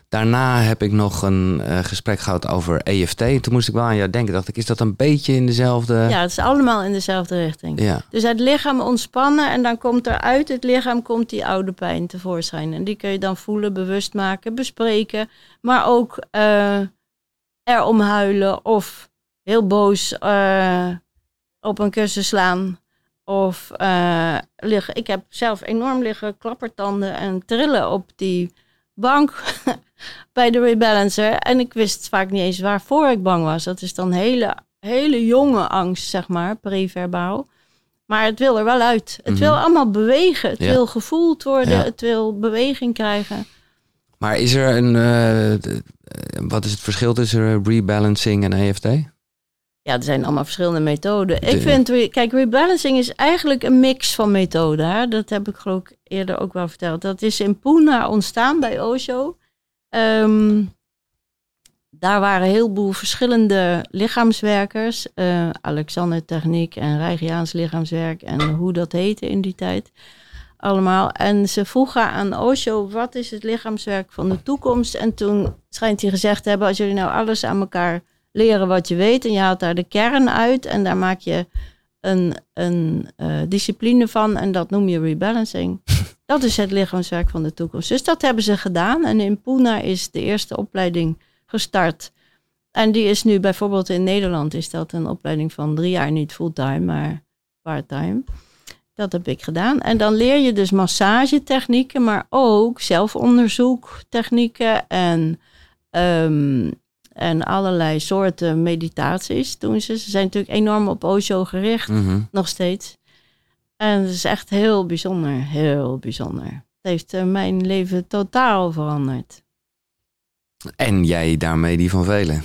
daarna heb ik nog een gesprek gehad over EFT. Toen moest ik wel aan jou denken. Dacht ik, is dat een beetje in dezelfde... Ja, het is allemaal in dezelfde richting. Ja. Dus het lichaam ontspannen en dan komt er uit het lichaam komt die oude pijn tevoorschijn. En die kun je dan voelen, bewust maken, bespreken. Maar ook erom huilen of heel boos op een kussen slaan. Of eh, liggen. Ik heb zelf enorm liggen klappertanden en trillen op die bank bij de rebalancer. En ik wist vaak niet eens waarvoor ik bang was. Dat is dan hele, hele jonge angst, zeg maar, preverbaal. Maar het wil er wel uit. Het Mhm. wil allemaal bewegen. Het Ja. wil gevoeld worden. Ja. Het wil beweging krijgen. Maar is er een... eh, eh, wat is het verschil tussen rebalancing en EFT? Ja, er zijn allemaal verschillende methoden. De- Ik vind, kijk, rebalancing is eigenlijk een mix van methoden. Hè? Dat heb ik geloof ik eerder ook wel verteld. Dat is in Pune ontstaan bij Osho. Ehm, daar waren een heleboel verschillende lichaamswerkers. eh Alexander Techniek en Rijgiaans lichaamswerk en hoe dat heette in die tijd. Allemaal. En ze vroegen aan Osho, wat is het lichaamswerk van de toekomst? En toen schijnt hij gezegd te hebben, als jullie nou alles aan elkaar leren wat je weet en je haalt daar de kern uit en daar maak je een, een eh, discipline van en dat noem je rebalancing. Dat is het lichaamswerk van de toekomst. Dus dat hebben ze gedaan en in Pune is de eerste opleiding gestart. En die is nu bijvoorbeeld in Nederland is dat een opleiding van drie jaar, niet fulltime, maar parttime. Dat heb ik gedaan. En dan leer je dus massagetechnieken, maar ook zelfonderzoektechnieken en, ehm, en allerlei soorten meditaties doen ze. Ze zijn natuurlijk enorm op Osho gericht, Mhm. nog steeds. En het is echt heel bijzonder, heel bijzonder. Het heeft eh, mijn leven totaal veranderd. En jij daarmee die van velen.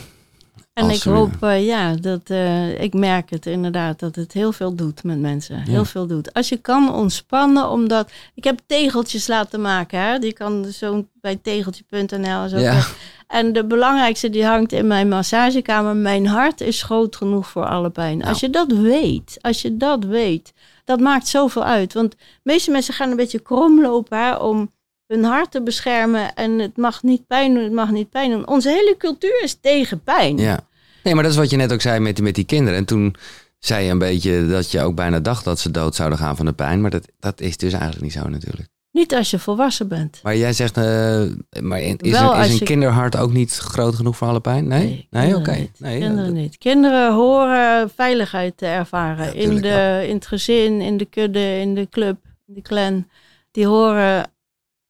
En ik hoop, eh, ja, dat eh, ik merk het inderdaad, dat het heel veel doet met mensen. Heel Ja. veel doet. Als je kan ontspannen, omdat... Ik heb tegeltjes laten maken, hè. Die kan zo bij tegeltje.nl en zo. Ja. En de belangrijkste, die hangt in mijn massagekamer. Mijn hart is groot genoeg voor alle pijn. Nou. Als je dat weet, als je dat weet, dat maakt zoveel uit. Want de meeste mensen gaan een beetje krom lopen hè, om hun hart te beschermen. En het mag niet pijn doen, het mag niet pijn doen. Onze hele cultuur is tegen pijn. Ja. Nee, maar dat is wat je net ook zei met, met die kinderen. En toen zei je een beetje dat je ook bijna dacht dat ze dood zouden gaan van de pijn. Maar dat, dat is dus eigenlijk niet zo natuurlijk. Niet als je volwassen bent. Maar jij zegt, eh, maar is, Wel een, is een je- kinderhart ook niet groot genoeg voor alle pijn? Nee? Nee, oké. Nee, kinderen dat- niet. Kinderen horen veiligheid te ervaren. Ja, in, de, in het gezin, in de kudde, in de club, in de clan. Die horen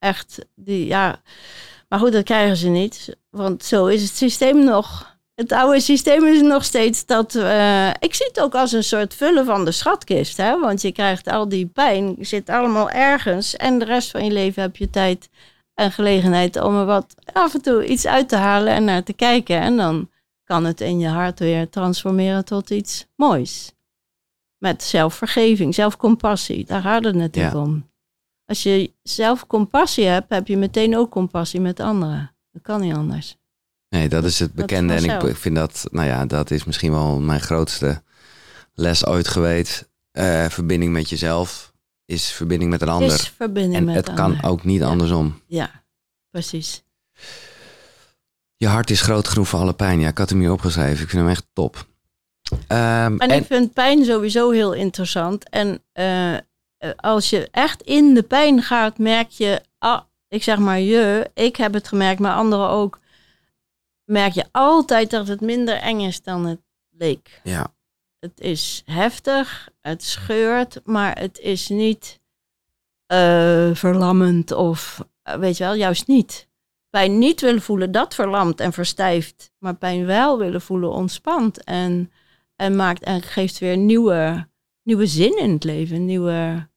echt, die, ja. Maar goed, dat krijgen ze niet. Want zo is het systeem nog. Het oude systeem is nog steeds dat. eh, ik zie het ook als een soort vullen van de schatkist. Hè? Want je krijgt al die pijn, zit allemaal ergens. En de rest van je leven heb je tijd en gelegenheid om er wat af en toe iets uit te halen en naar te kijken. En dan kan het in je hart weer transformeren tot iets moois. Met zelfvergeving, zelfcompassie. Daar gaat het natuurlijk Ja. om. Als je zelfcompassie hebt, heb je meteen ook compassie met anderen. Dat kan niet anders. Nee, dat is het bekende. En ik, vind dat, nou ja, dat is misschien wel mijn grootste les ooit geweest. Eh, verbinding met jezelf is verbinding met een ander. Is verbinding en met het kan ook niet Ja. andersom. Ja, precies. Je hart is groot genoeg voor alle pijn. Ja, ik had hem hier opgeschreven. Ik vind hem echt top. Ehm, En, en, ik vind pijn sowieso heel interessant. En eh, als je echt in de pijn gaat, merk je, ah, ik zeg maar je, ik heb het gemerkt, maar anderen ook. merk je altijd dat het minder eng is dan het leek. Ja. Het is heftig, het scheurt, maar het is niet eh, verlammend of eh, weet je wel, juist niet. Pijn niet willen voelen, dat verlamt en verstijft. Maar pijn wel willen voelen, ontspant en, en maakt en geeft weer nieuwe, nieuwe zin in het leven, nieuwe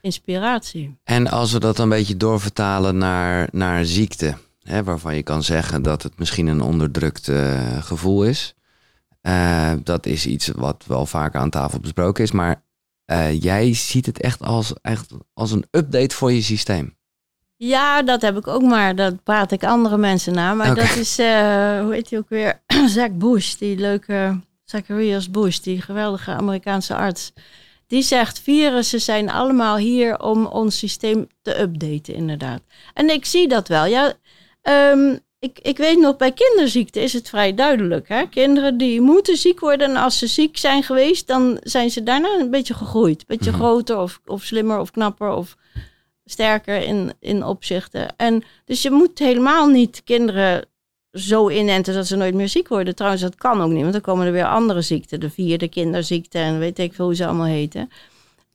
inspiratie. En als we dat een beetje doorvertalen naar, naar ziekte, hè, waarvan je kan zeggen dat het misschien een onderdrukt eh, gevoel is. Uh, dat is iets wat wel vaker aan tafel besproken is, maar uh, jij ziet het echt als, echt als een update voor je systeem. Ja, dat heb ik ook, maar dat praat ik andere mensen na. Maar okay. dat is, hoe heet hij ook weer? Zach Bush, die leuke Zacharias Bush, die geweldige Amerikaanse arts. Die zegt, virussen zijn allemaal hier om ons systeem te updaten, inderdaad. En ik zie dat wel. Ja, um, ik, ik weet nog, bij kinderziekte is het vrij duidelijk. Hè? Kinderen die moeten ziek worden en als ze ziek zijn geweest, dan zijn ze daarna een beetje gegroeid. Een beetje mm-hmm. groter of, of slimmer of knapper of sterker in, in opzichten. En dus je moet helemaal niet kinderen zo inenten dat ze nooit meer ziek worden. Trouwens, dat kan ook niet, want dan komen er weer andere ziekten. De vierde kinderziekte en weet ik veel hoe ze allemaal heten.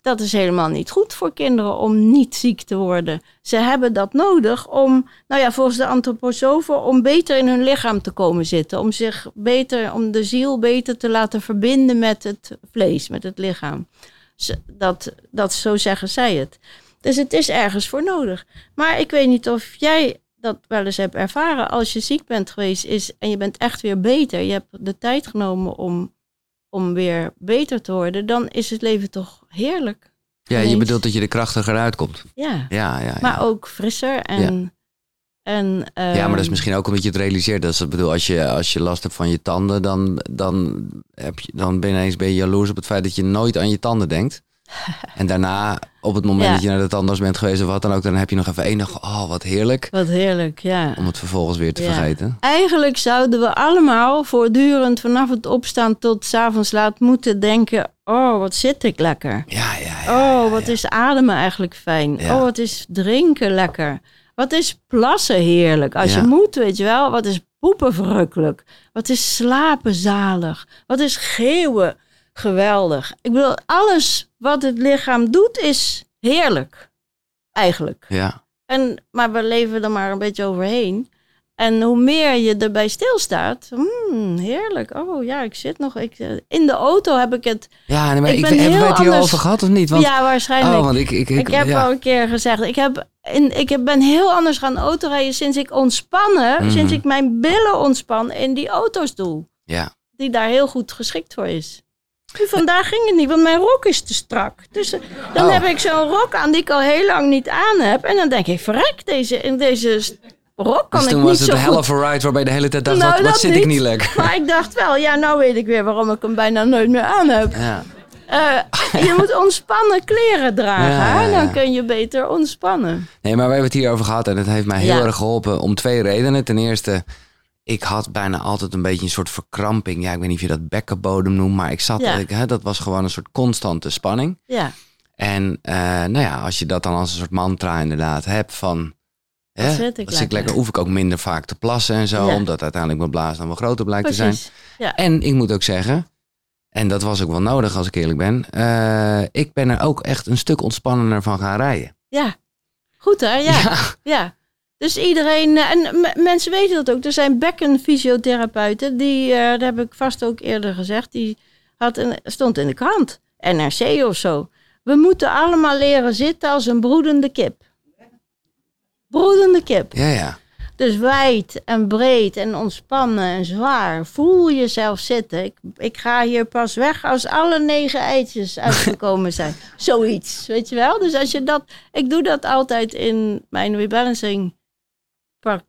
Dat is helemaal niet goed voor kinderen om niet ziek te worden. Ze hebben dat nodig om, nou ja, volgens de antroposofen, om beter in hun lichaam te komen zitten. Om zich beter, om de ziel beter te laten verbinden met het vlees, met het lichaam. Dat, dat, zo zeggen zij het. Dus het is ergens voor nodig. Maar ik weet niet of jij dat wel eens hebt ervaren. Als je ziek bent geweest is, en je bent echt weer beter. Je hebt de tijd genomen om, om weer beter te worden. Dan is het leven toch heerlijk. Ja, je bedoelt dat je er krachtiger uitkomt. Ja. Ja, ja, ja. Maar ook frisser en... Ja. En, ja, maar dat is misschien ook omdat je het realiseert. Dat is, bedoel, als je, als je last hebt van je tanden, dan, dan, heb je, dan ben je ineens ben je jaloers op het feit dat je nooit aan je tanden denkt. En daarna, op het moment Ja. dat je naar de tandarts bent geweest of wat dan ook, dan heb je nog even één dag, oh wat heerlijk. Wat heerlijk, ja. Om het vervolgens weer te Ja. vergeten. Eigenlijk zouden we allemaal voortdurend vanaf het opstaan tot 's avonds laat moeten denken: oh, wat zit ik lekker. Ja, ja, ja. Oh, wat is ademen eigenlijk fijn. Ja. Oh, wat is drinken lekker. Wat is plassen heerlijk. Als je moet, weet je wel. Wat is poepen verrukkelijk. Wat is slapen zalig. Wat is geeuwen geweldig. Ik bedoel, alles wat het lichaam doet is heerlijk. Eigenlijk. Ja, En, maar we leven er maar een beetje overheen. En hoe meer je erbij stilstaat, hmm, heerlijk. Oh ja, ik zit nog. Ik, eh, in de auto heb ik het. ja nee, maar Ik ik, ben hebben we heel het hier anders- over gehad of niet? Want, ja, waarschijnlijk. oh, want ik, ik, ik, Ik heb ja. al een keer gezegd, ik, heb in, ik heb- ben heel anders gaan autorijden sinds ik ontspannen, Mhm. sinds ik mijn billen ontspan in die autostoel, ja. die daar heel goed geschikt voor is. Vandaag ging het niet, want mijn rok is te strak. Dus eh, dan Oh. heb ik zo'n rok aan die ik al heel lang niet aan heb. En dan denk ik, verrek, deze, in deze rok kan Dus ik toen niet was het zo een goed. hell of a ride waarbij je de hele tijd dacht, Nou, wat, zit ik niet. lekker. Maar ik dacht wel, ja, nou weet ik weer waarom ik hem bijna nooit meer aan heb. Ja. Eh, je moet ontspannen kleren dragen, Ja, ja, dan kun je beter ontspannen. Nee, maar we hebben het hier over gehad en het heeft mij heel erg geholpen om twee redenen. Ten eerste, ik had bijna altijd een beetje een soort verkramping. Ja, ik weet niet of je dat bekkenbodem noemt, maar ik zat, Ja. ik, hè, dat was gewoon een soort constante spanning. Ja, En eh, nou ja, als je dat dan als een soort mantra inderdaad hebt van... Hè, als ik lekker. lekker hoef ik ook minder vaak te plassen en zo. Ja. Omdat uiteindelijk mijn blaas dan wel groter blijkt te zijn. Ja. En ik moet ook zeggen, en dat was ook wel nodig als ik eerlijk ben. eh, ik ben er ook echt een stuk ontspannender van gaan rijden. Ja, goed hè? Ja, ja. Dus iedereen, eh, en mensen weten dat ook. Er zijn bekkenfysiotherapeuten, die, eh, dat heb ik vast ook eerder gezegd, die had een, stond in de krant, NRC of zo. We moeten allemaal leren zitten als een broedende kip. Broedende kip. Ja, ja. Dus wijd en breed en ontspannen en zwaar. Voel jezelf zitten. Ik, ik ga hier pas weg als alle negen eitjes uitgekomen zijn. Zoiets, weet je wel? Dus als je dat... Ik doe dat altijd in mijn rebalancing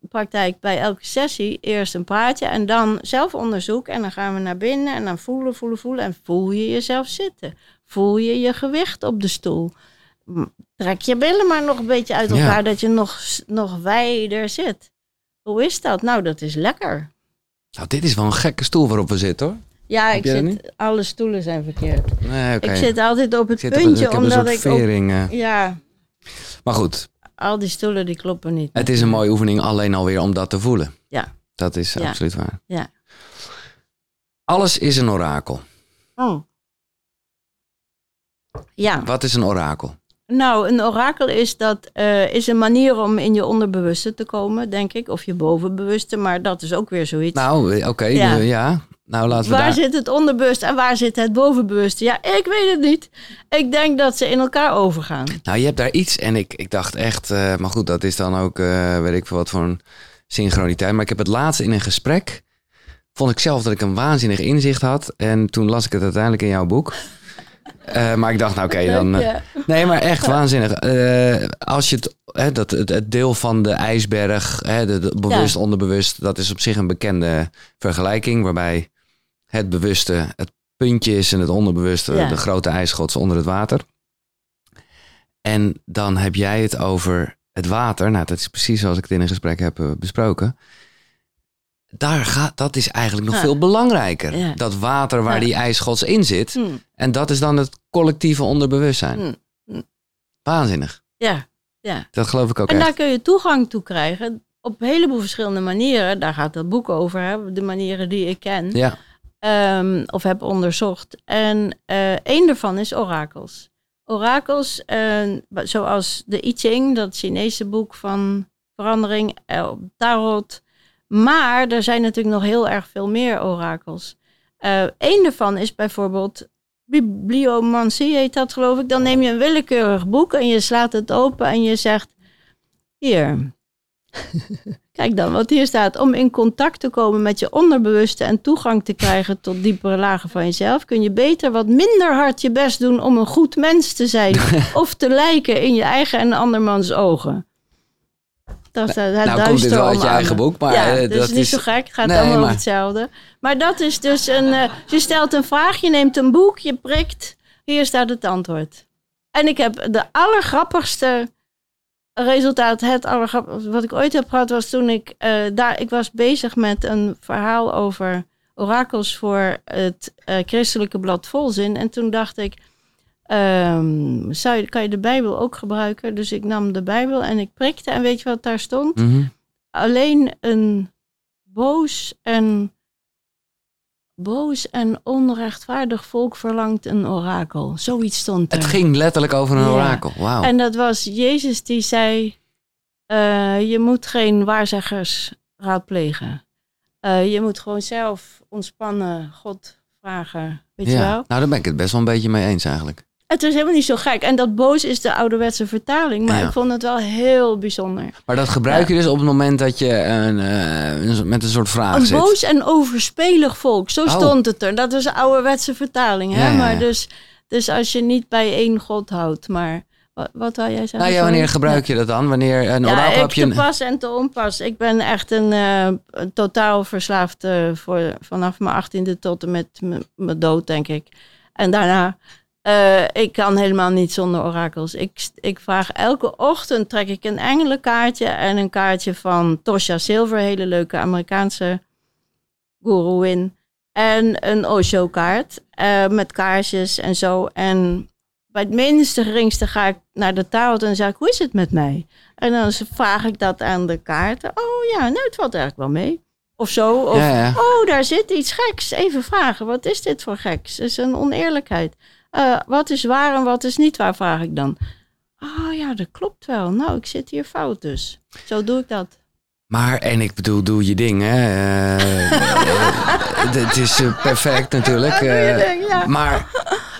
praktijk bij elke sessie. Eerst een praatje en dan zelfonderzoek. En dan gaan we naar binnen en dan voelen, voelen, voelen. En voel je jezelf zitten. Voel je je gewicht op de stoel. Trek je billen maar nog een beetje uit Ja. elkaar, dat je nog, nog wijder zit. Hoe is dat? Nou, dat is lekker. Nou, dit is wel een gekke stoel waarop we zitten hoor. Ja, Heb ik zit, alle stoelen zijn verkeerd. Nee. Ik zit altijd op het op- puntje, ik omdat ik vering. eh. Ja, Maar goed, al die stoelen die kloppen niet. het is een mooie oefening alleen alweer om dat te voelen. Ja. Dat is Ja. absoluut waar. Ja. Alles is een orakel. Oh. Ja, Wat is een orakel? nou, een orakel is, dat, eh, is een manier om in je onderbewuste te komen, denk ik. Of je bovenbewuste, maar dat is ook weer zoiets. Nou, eh, oké. Ja. eh, ja. Nou, laten we waar daar... zit het onderbewuste en waar zit het bovenbewuste? Ja, ik weet het niet. Ik denk dat ze in elkaar overgaan. Nou, je hebt daar iets en ik, ik dacht echt... eh, maar goed, dat is dan ook, eh, weet ik veel wat voor een synchroniteit. Maar ik heb het laatst in een gesprek... vond ik zelf dat ik een waanzinnig inzicht had. En toen las ik het uiteindelijk in jouw boek. Eh, maar ik dacht, nou oké, dan... Nee, maar echt waanzinnig. Als je het, hè, dat, het, het deel van de ijsberg, hè, de, de bewust, onderbewust, dat is op zich een bekende vergelijking. Waarbij het bewuste het puntje is en het onderbewuste Ja. de grote ijsschots onder het water. En dan heb jij het over het water. Nou, dat is precies zoals ik het in een gesprek heb eh, besproken. Daar gaat, dat is eigenlijk nog Ja. veel belangrijker. Ja. Dat water waar die ijsschots in zit. Hm, En dat is dan het collectieve onderbewustzijn. hm, hm. Waanzinnig. Ja, ja. Dat geloof ik ook En echt. daar kun je toegang toe krijgen op een heleboel verschillende manieren. Daar gaat dat boek over, hè? de manieren die ik ken Ja, ehm, of heb onderzocht. En eh één daarvan is orakels. Orakels, eh, zoals de I Ching, dat Chinese boek van verandering, eh, tarot. Maar er zijn natuurlijk nog heel erg veel meer orakels. Eén daarvan is bijvoorbeeld bibliomancie, heet dat geloof ik. Dan neem je een willekeurig boek en je slaat het open en je zegt: Hier, kijk dan wat hier staat. Om in contact te komen met je onderbewuste en toegang te krijgen tot diepere lagen van jezelf, kun je beter wat minder hard je best doen om een goed mens te zijn of te lijken in je eigen en andermans ogen. Dat is het nou komt dit wel uit je eigen boek, maar ja, eh, dus dat is is... zo gek. Het gaat Nee, allemaal over maar- hetzelfde. Maar dat is dus een... eh, je stelt een vraag, je neemt een boek, je prikt. Hier staat het antwoord. En ik heb de allergrappigste resultaat, het allergrappigste wat ik ooit heb gehad, was toen ik eh, daar... Ik was bezig met een verhaal over orakels voor het eh, christelijke blad Volzin. En toen dacht ik, ehm, zou je, kan je de Bijbel ook gebruiken? Dus ik nam de Bijbel en ik prikte. En weet je wat daar stond? Mhm. alleen een boos en boos en onrechtvaardig volk verlangt een orakel. Zoiets stond er. Het ging letterlijk over een Ja. orakel. Wauw. En dat was Jezus die zei: eh, Je moet geen waarzeggers raadplegen. Eh, je moet gewoon zelf ontspannen, God vragen. Weet je wel? Nou, daar ben ik het best wel een beetje mee eens eigenlijk. Het is helemaal niet zo gek. En dat boos is de ouderwetse vertaling. Maar Ja. ik vond het wel heel bijzonder. Maar dat gebruik je dus op het moment dat je een, eh, een- met een soort vraag Een zit. boos en overspelig volk. Zo Oh. stond het er. Dat is een ouderwetse vertaling. Hè? Ja. Maar dus, dus als je niet bij één God houdt. Maar wat, wat wou jij zeggen? Nou ja, wanneer gebruik je dat dan? Wanneer een Ja, orakel ik heb je... te een- pas en te onpas. Ik ben echt een, eh, een totaal verslaafd eh, voor, vanaf mijn achttiende tot en met mijn dood, denk ik. En daarna, eh, ik kan helemaal niet zonder orakels. Ik, ik vraag elke ochtend, trek ik een engelenkaartje en een kaartje van Tosha Silver, hele leuke Amerikaanse guru En een Osho-kaart eh, met kaarsjes en zo. En bij het minste geringste ga ik naar de tarot en zeg ik, hoe is het met mij? En dan vraag ik dat aan de kaarten. Oh ja, nou, het valt eigenlijk wel mee. Of zo. Of, Ja, ja. oh, daar zit iets geks. Even vragen, wat is dit voor geks? Het is een oneerlijkheid. Eh, wat is waar en wat is niet waar, vraag ik dan. Oh ja, dat klopt wel. Nou, ik zit hier fout dus. Zo doe ik dat. Maar, en ik bedoel, doe je ding, hè. Eh, eh, Het is perfect natuurlijk. Doe je eh, ding, ja. Maar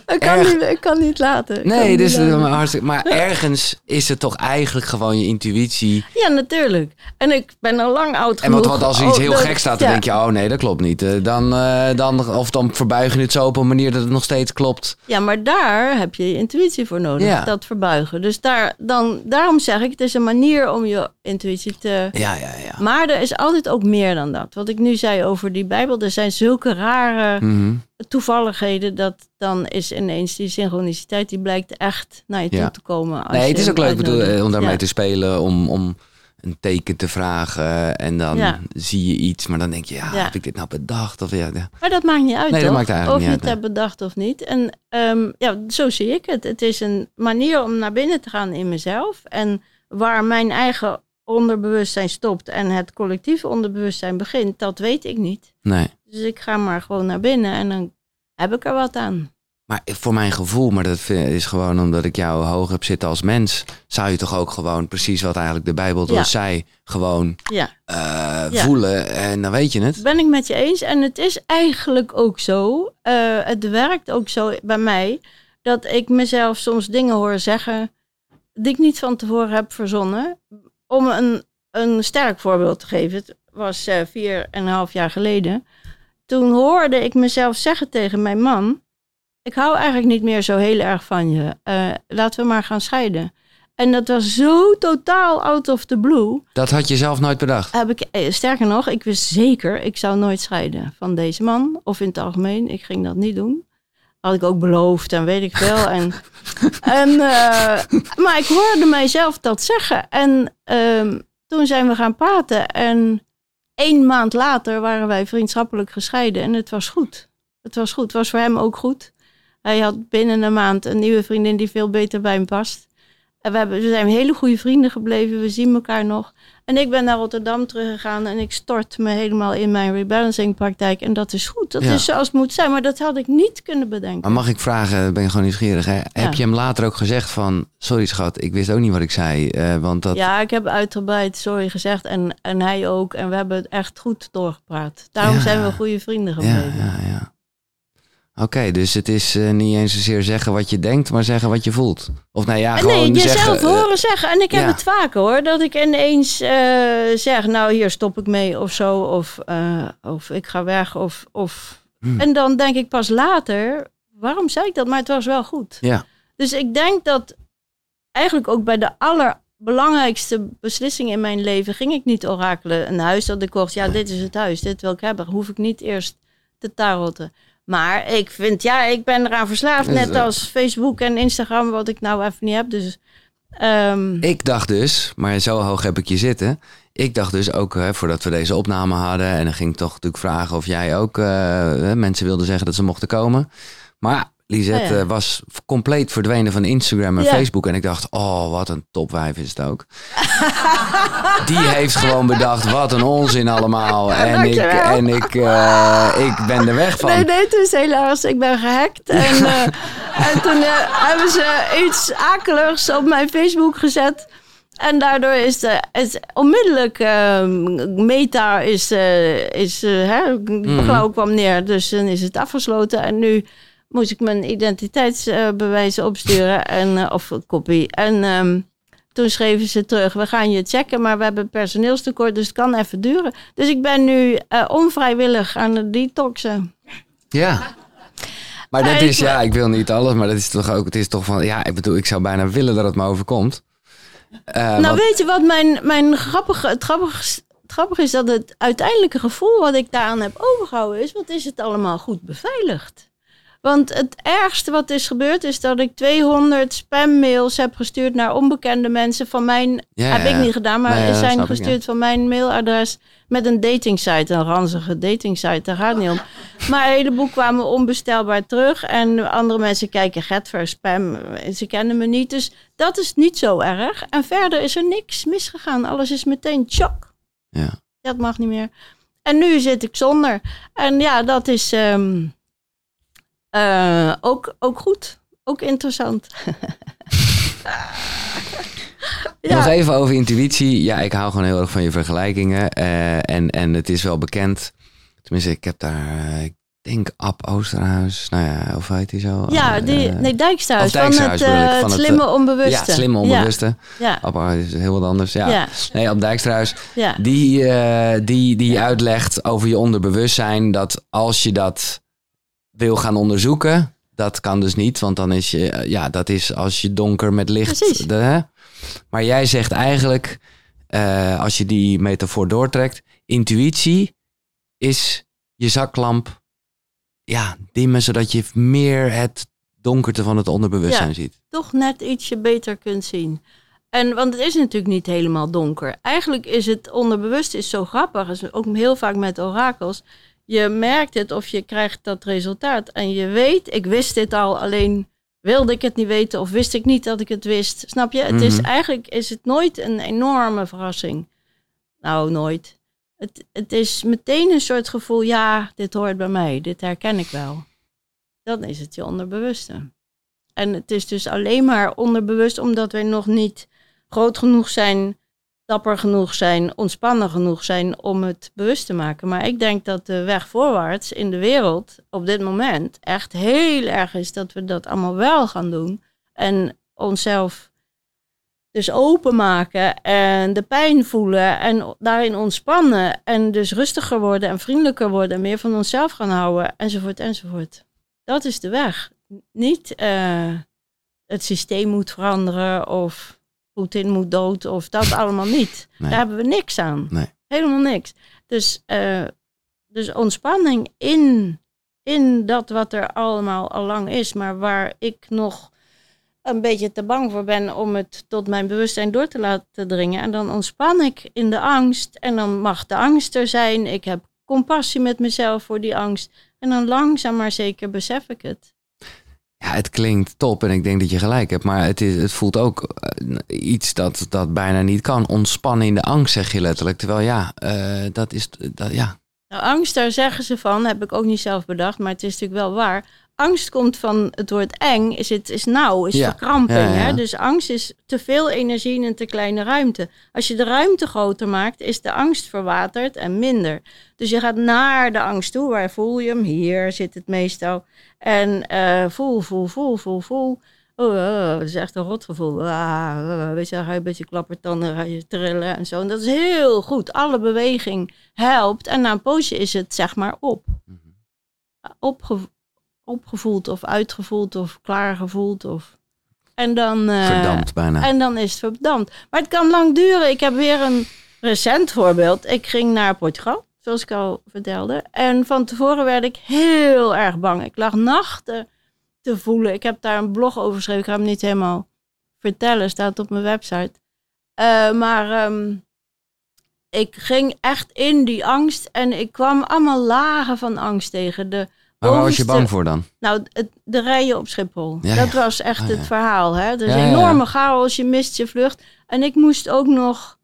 Ik kan, erg- niet, ik kan niet laten. Nee, dus, laten. maar, hartstikke, maar ergens is het toch eigenlijk gewoon je intuïtie. Ja, natuurlijk. En ik ben al lang oud En genoeg. wat, wat als er iets Oh, heel gek staat, dan ja. denk je, oh nee, dat klopt niet. Eh, Dan, eh, dan, of dan verbuig je het zo op een manier dat het nog steeds klopt. Ja, maar daar heb je je intuïtie voor nodig. Ja. Dat verbuigen. Dus daar, dan, daarom zeg ik, het is een manier om je intuïtie te... Ja, ja, ja. Maar er is altijd ook meer dan dat. Wat ik nu zei over die Bijbel, er zijn zulke rare Mhm. Toevalligheden dat dan is ineens die synchroniciteit, die blijkt echt naar je toe te komen. als Nee, het is ook leuk bedoel, eh, om daarmee Ja. te spelen, om, om een teken te vragen. En dan Ja. zie je iets, maar dan denk je, ja, heb ik dit nou bedacht? Of, ja, ja. Maar dat maakt niet uit, Nee, dat maakt eigenlijk of niet je het hebt bedacht of niet. En ehm, ja, zo zie ik het. Het is een manier om naar binnen te gaan in mezelf. En waar mijn eigen onderbewustzijn stopt en het collectief onderbewustzijn begint, dat weet ik niet. Nee. Dus ik ga maar gewoon naar binnen en dan heb ik er wat aan. Maar voor mijn gevoel, maar dat is gewoon omdat ik jou hoog heb zitten als mens, zou je toch ook gewoon precies wat eigenlijk de Bijbel Ja. zei, gewoon Ja, eh, Ja. voelen en dan weet je het. ben ik met je eens. En het is eigenlijk ook zo, eh, het werkt ook zo bij mij, dat ik mezelf soms dingen hoor zeggen die ik niet van tevoren heb verzonnen. Om een, een sterk voorbeeld te geven, het was eh, vier en een half jaar geleden. Toen hoorde ik mezelf zeggen tegen mijn man, ik hou eigenlijk niet meer zo heel erg van je. Eh, laten we maar gaan scheiden. En dat was zo totaal out of the blue. Dat had je zelf nooit bedacht. Heb ik, eh, sterker nog, ik wist zeker, ik zou nooit scheiden van deze man. Of in het algemeen, ik ging dat niet doen. Had ik ook beloofd en weet ik veel. En, en, eh, maar ik hoorde mijzelf dat zeggen. En ehm, toen zijn we gaan praten. En één maand later waren wij vriendschappelijk gescheiden. En het was goed. Het was goed. Het was voor hem ook goed. Hij had binnen een maand een nieuwe vriendin die veel beter bij hem past. En we, hebben, we zijn hele goede vrienden gebleven. We zien elkaar nog. En ik ben naar Rotterdam teruggegaan en ik stort me helemaal in mijn rebalancing praktijk. En dat is goed. Dat Ja. is zoals het moet zijn. Maar dat had ik niet kunnen bedenken. Maar mag ik vragen, ben je gewoon nieuwsgierig, hè? heb je hem later ook gezegd van, sorry schat, ik wist ook niet wat ik zei, eh, want dat... Ja, ik heb uitgebreid sorry gezegd en, en hij ook. En we hebben het echt goed doorgepraat. Daarom Ja. zijn we goede vrienden gebleven. ja, ja. Oké, dus het is eh, niet eens zozeer zeggen wat je denkt, maar zeggen wat je voelt. Of nou ja, gewoon nee, jezelf zeggen... eh, horen zeggen. En ik heb ja. het vaker hoor. Dat ik ineens eh, zeg, nou hier stop ik mee of zo. Of, of ik ga weg. Of, of... Hmm. En dan denk ik pas later, waarom zei ik dat? Maar het was wel goed. Ja. Dus ik denk dat eigenlijk ook bij de allerbelangrijkste beslissing in mijn leven ging ik niet orakelen. Een huis dat ik kocht, ja, dit is het huis, dit wil ik hebben. Hoef ik niet eerst te tarotten. Maar ik vind, ja, ik ben eraan verslaafd. Net als Facebook en Instagram, wat ik nou even niet heb. Dus ehm, Ik dacht dus, maar zo hoog heb ik je zitten. Ik dacht dus ook, hè, voordat we deze opname hadden... en dan ging ik toch natuurlijk vragen of jij ook... eh, mensen wilden zeggen dat ze mochten komen. Maar Lisette Oh ja. was compleet verdwenen van Instagram en Ja. Facebook. En ik dacht, oh, wat een topwijf is het ook. Die heeft gewoon bedacht, wat een onzin allemaal. En ik, en ik, eh, ik ben er weg van. nee, nee, het is helaas, ik ben gehackt. En, eh, en toen eh, hebben ze iets akeligs op mijn Facebook gezet. En daardoor is, de, is onmiddellijk ehm, Meta is, eh is eh, hè, blauw kwam neer. Dus dan is het afgesloten. En nu moest ik mijn identiteitsbewijzen opsturen. En, eh, of kopie. En ehm, toen schreven ze terug, we gaan je checken, maar we hebben personeelstekort, dus het kan even duren. Dus ik ben nu eh, onvrijwillig aan het detoxen. Ja. Maar dat is, ik- ja, ik wil niet alles, maar dat is toch ook, het is toch van, ja, ik bedoel, ik zou bijna willen dat het me overkomt. Eh, nou, want- weet je wat mijn, mijn grappige, het grappige, het grappige is dat het uiteindelijke gevoel wat ik daaraan heb overgehouden is, wat is het allemaal goed beveiligd? Want het ergste wat is gebeurd is dat ik 200 spammails heb gestuurd naar onbekende mensen van mijn Ja, heb ik niet gedaan, maar Nee, er zijn ik, gestuurd van mijn mailadres met een datingsite, een ranzige datingsite, daar gaat het niet om. Maar een heleboel kwamen onbestelbaar terug en andere mensen kijken get voor spam, ze kennen me niet, dus dat is niet zo erg. En verder is er niks misgegaan, alles is meteen shock. Ja. Dat mag niet meer. En nu zit ik zonder. En ja, dat is ehm, eh, ook, ook goed. Ook interessant. Nog even over intuïtie. Ja, ik hou gewoon heel erg van je vergelijkingen. eh, en, en het is wel bekend. Tenminste, ik heb daar, eh, ik denk Ab Oosterhuis. Nou ja, of heet hij zo? Ja, die, nee, Dijksterhuis. Dijksterhuis van het, van het het, slimme onbewuste. Ja, slimme onbewuste. Ja, Ab is heel wat anders. Ja. ja, Nee, Ab Dijksterhuis. ja. Die, die, die uitlegt over je onderbewustzijn. Dat als je dat wil gaan onderzoeken. Dat kan dus niet, want dan is je, eh, ja, dat is als je donker met licht. De- hè? Maar jij zegt eigenlijk, eh, als je die metafoor doortrekt, intuïtie is je zaklamp, ja, dimmen zodat je meer het donkerte van het onderbewustzijn Ja. ziet. toch net ietsje beter kunt zien. En, want het is natuurlijk niet helemaal donker. Eigenlijk is het onderbewust is zo grappig. is ook heel vaak met orakels. Je merkt het of je krijgt dat resultaat. En je weet, ik wist dit al, alleen wilde ik het niet weten of wist ik niet dat ik het wist. Snap je? Het is Mhm. eigenlijk is het nooit een enorme verrassing. Nou, nooit. Het, het is meteen een soort gevoel, ja, dit hoort bij mij, dit herken ik wel. Dan is het je onderbewuste. En het is dus alleen maar onderbewust omdat wij nog niet groot genoeg zijn, dapper genoeg zijn, ontspannen genoeg zijn om het bewust te maken. Maar ik denk dat de weg voorwaarts in de wereld op dit moment echt heel erg is dat we dat allemaal wel gaan doen. En onszelf dus openmaken en de pijn voelen en daarin ontspannen en dus rustiger worden en vriendelijker worden en meer van onszelf gaan houden enzovoort enzovoort. Dat is de weg. Niet eh, het systeem moet veranderen of Poetin moet dood of dat allemaal niet. Nee. Daar hebben we niks aan. Nee. Helemaal niks. Dus, eh, dus ontspanning in, in dat wat er allemaal al lang is, maar waar ik nog een beetje te bang voor ben om het tot mijn bewustzijn door te laten dringen. En dan ontspan ik in de angst en dan mag de angst er zijn. Ik heb compassie met mezelf voor die angst. En dan langzaam maar zeker besef ik het. Ja, het klinkt top en ik denk dat je gelijk hebt. Maar het, is, het voelt ook eh, iets dat, dat bijna niet kan. Ontspannen in de angst, zeg je letterlijk. Terwijl ja, eh, dat is... Dat, ja. Nou, angst, daar zeggen ze van, heb ik ook niet zelf bedacht, maar het is natuurlijk wel waar. Angst komt van het woord eng, is het is nauw, is Ja. verkramping. Ja, ja. Hè? Dus angst is te veel energie in een te kleine ruimte. Als je de ruimte groter maakt, is de angst verwaterd en minder. Dus je gaat naar de angst toe, waar voel je hem? Hier zit het meestal. En eh, voel, voel, voel, voel, voel. Oh, oh, dat is echt een rotgevoel. Ah, ah, weet je, dan ga je een beetje klappertanden, ga je trillen en zo. En dat is heel goed. Alle beweging helpt. En na een poosje is het zeg maar op. Opge- opgevoeld of uitgevoeld of klaargevoeld. Of... En dan... eh, Verdampt bijna. en dan is het verdampt. Maar het kan lang duren. Ik heb weer een recent voorbeeld. Ik ging naar Portugal, zoals ik al vertelde. En van tevoren werd ik heel erg bang. Ik lag nachten te voelen. Ik heb daar een blog over geschreven. Ik ga hem niet helemaal vertellen. Staat op mijn website. Eh, maar ehm, ik ging echt in die angst. En ik kwam allemaal lagen van angst tegen. De maar waar was je bang voor dan? nou, het, de rijen op Schiphol. Ja, dat ja. was echt Ah, het verhaal. Hè? Er is enorme chaos, je mist je vlucht. En ik moest ook nog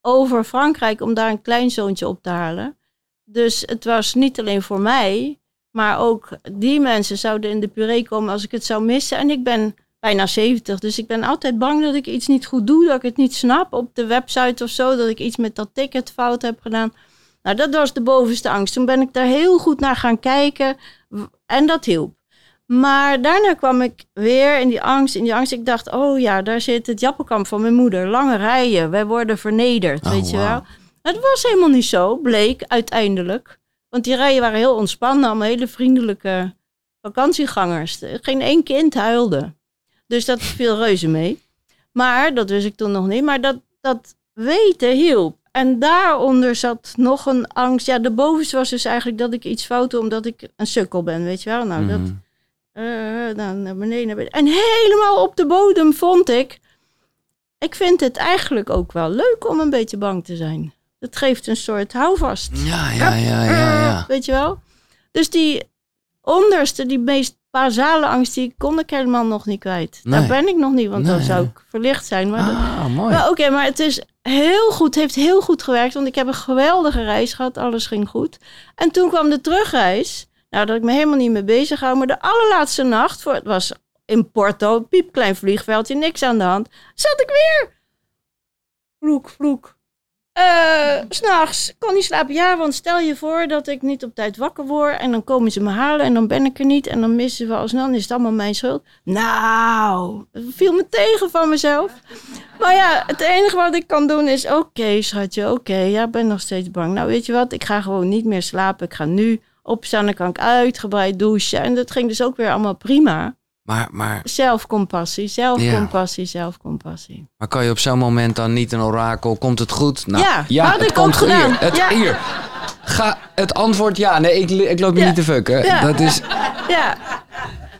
over Frankrijk om daar een kleinzoontje op te halen. Dus het was niet alleen voor mij, maar ook die mensen zouden in de puree komen als ik het zou missen. En ik ben bijna 70, dus ik ben altijd bang dat ik iets niet goed doe, dat ik het niet snap op de website of zo, dat ik iets met dat ticket fout heb gedaan. Nou, dat was de bovenste angst. Toen ben ik daar heel goed naar gaan kijken en dat hielp. Maar daarna kwam ik weer in die angst, in die angst. Ik dacht, oh ja, daar zit het jappenkamp van mijn moeder. Lange rijen, wij worden vernederd, Oh, weet je wel. Het was helemaal niet zo, bleek uiteindelijk. Want die rijen waren heel ontspannen, allemaal hele vriendelijke vakantiegangers. Geen één kind huilde. Dus dat viel reuze mee. Maar, dat wist ik toen nog niet, maar dat, dat weten hielp. En daaronder zat nog een angst. Ja, de bovenste was dus eigenlijk dat ik iets fout doe omdat ik een sukkel ben, weet je wel. Nou, dat, Mhm. eh, dan naar beneden, naar beneden. En helemaal op de bodem vond ik. Ik vind het eigenlijk ook wel leuk om een beetje bang te zijn. Het geeft een soort houvast. Ja, ja, ja, ja, ja. Weet je wel? Dus die onderste, die meest basale angst, die kon ik helemaal nog niet kwijt. Daar ben ik nog niet, want dan zou ik verlicht zijn. Maar dat- Ah, mooi. maar Oké, maar het is heel goed, heeft heel goed gewerkt. Want ik heb een geweldige reis gehad, alles ging goed. En toen kwam de terugreis. Nou, dat ik me helemaal niet mee bezig hou. Maar de allerlaatste nacht, voor, het was in Porto, een piepklein vliegveldje, niks aan de hand. Zat ik weer. Vloek, vloek. Eh, S'nachts kon niet slapen. Ja, want stel je voor dat ik niet op tijd wakker word. En dan komen ze me halen en dan ben ik er niet. En dan missen we alsnog. Dan is het allemaal mijn schuld. Nou, viel me tegen van mezelf. Maar ja, het enige wat ik kan doen is: oké, schatje, oké, ja, ik ben nog steeds bang. Nou, weet je wat, ik ga gewoon niet meer slapen. Ik ga nu opstaan, dan kan ik uitgebreid douchen. En dat ging dus ook weer allemaal prima. Maar, maar, Zelfcompassie, zelfcompassie, zelfcompassie. maar kan je op zo'n moment dan niet een orakel? Komt het goed? Nou, Ja, had het ik komt gedaan. Hier, het, Ja. hier. Ga, het antwoord ja. Nee, ik, ik loop je Ja. niet te fucken. Ja. Dat is, Ja.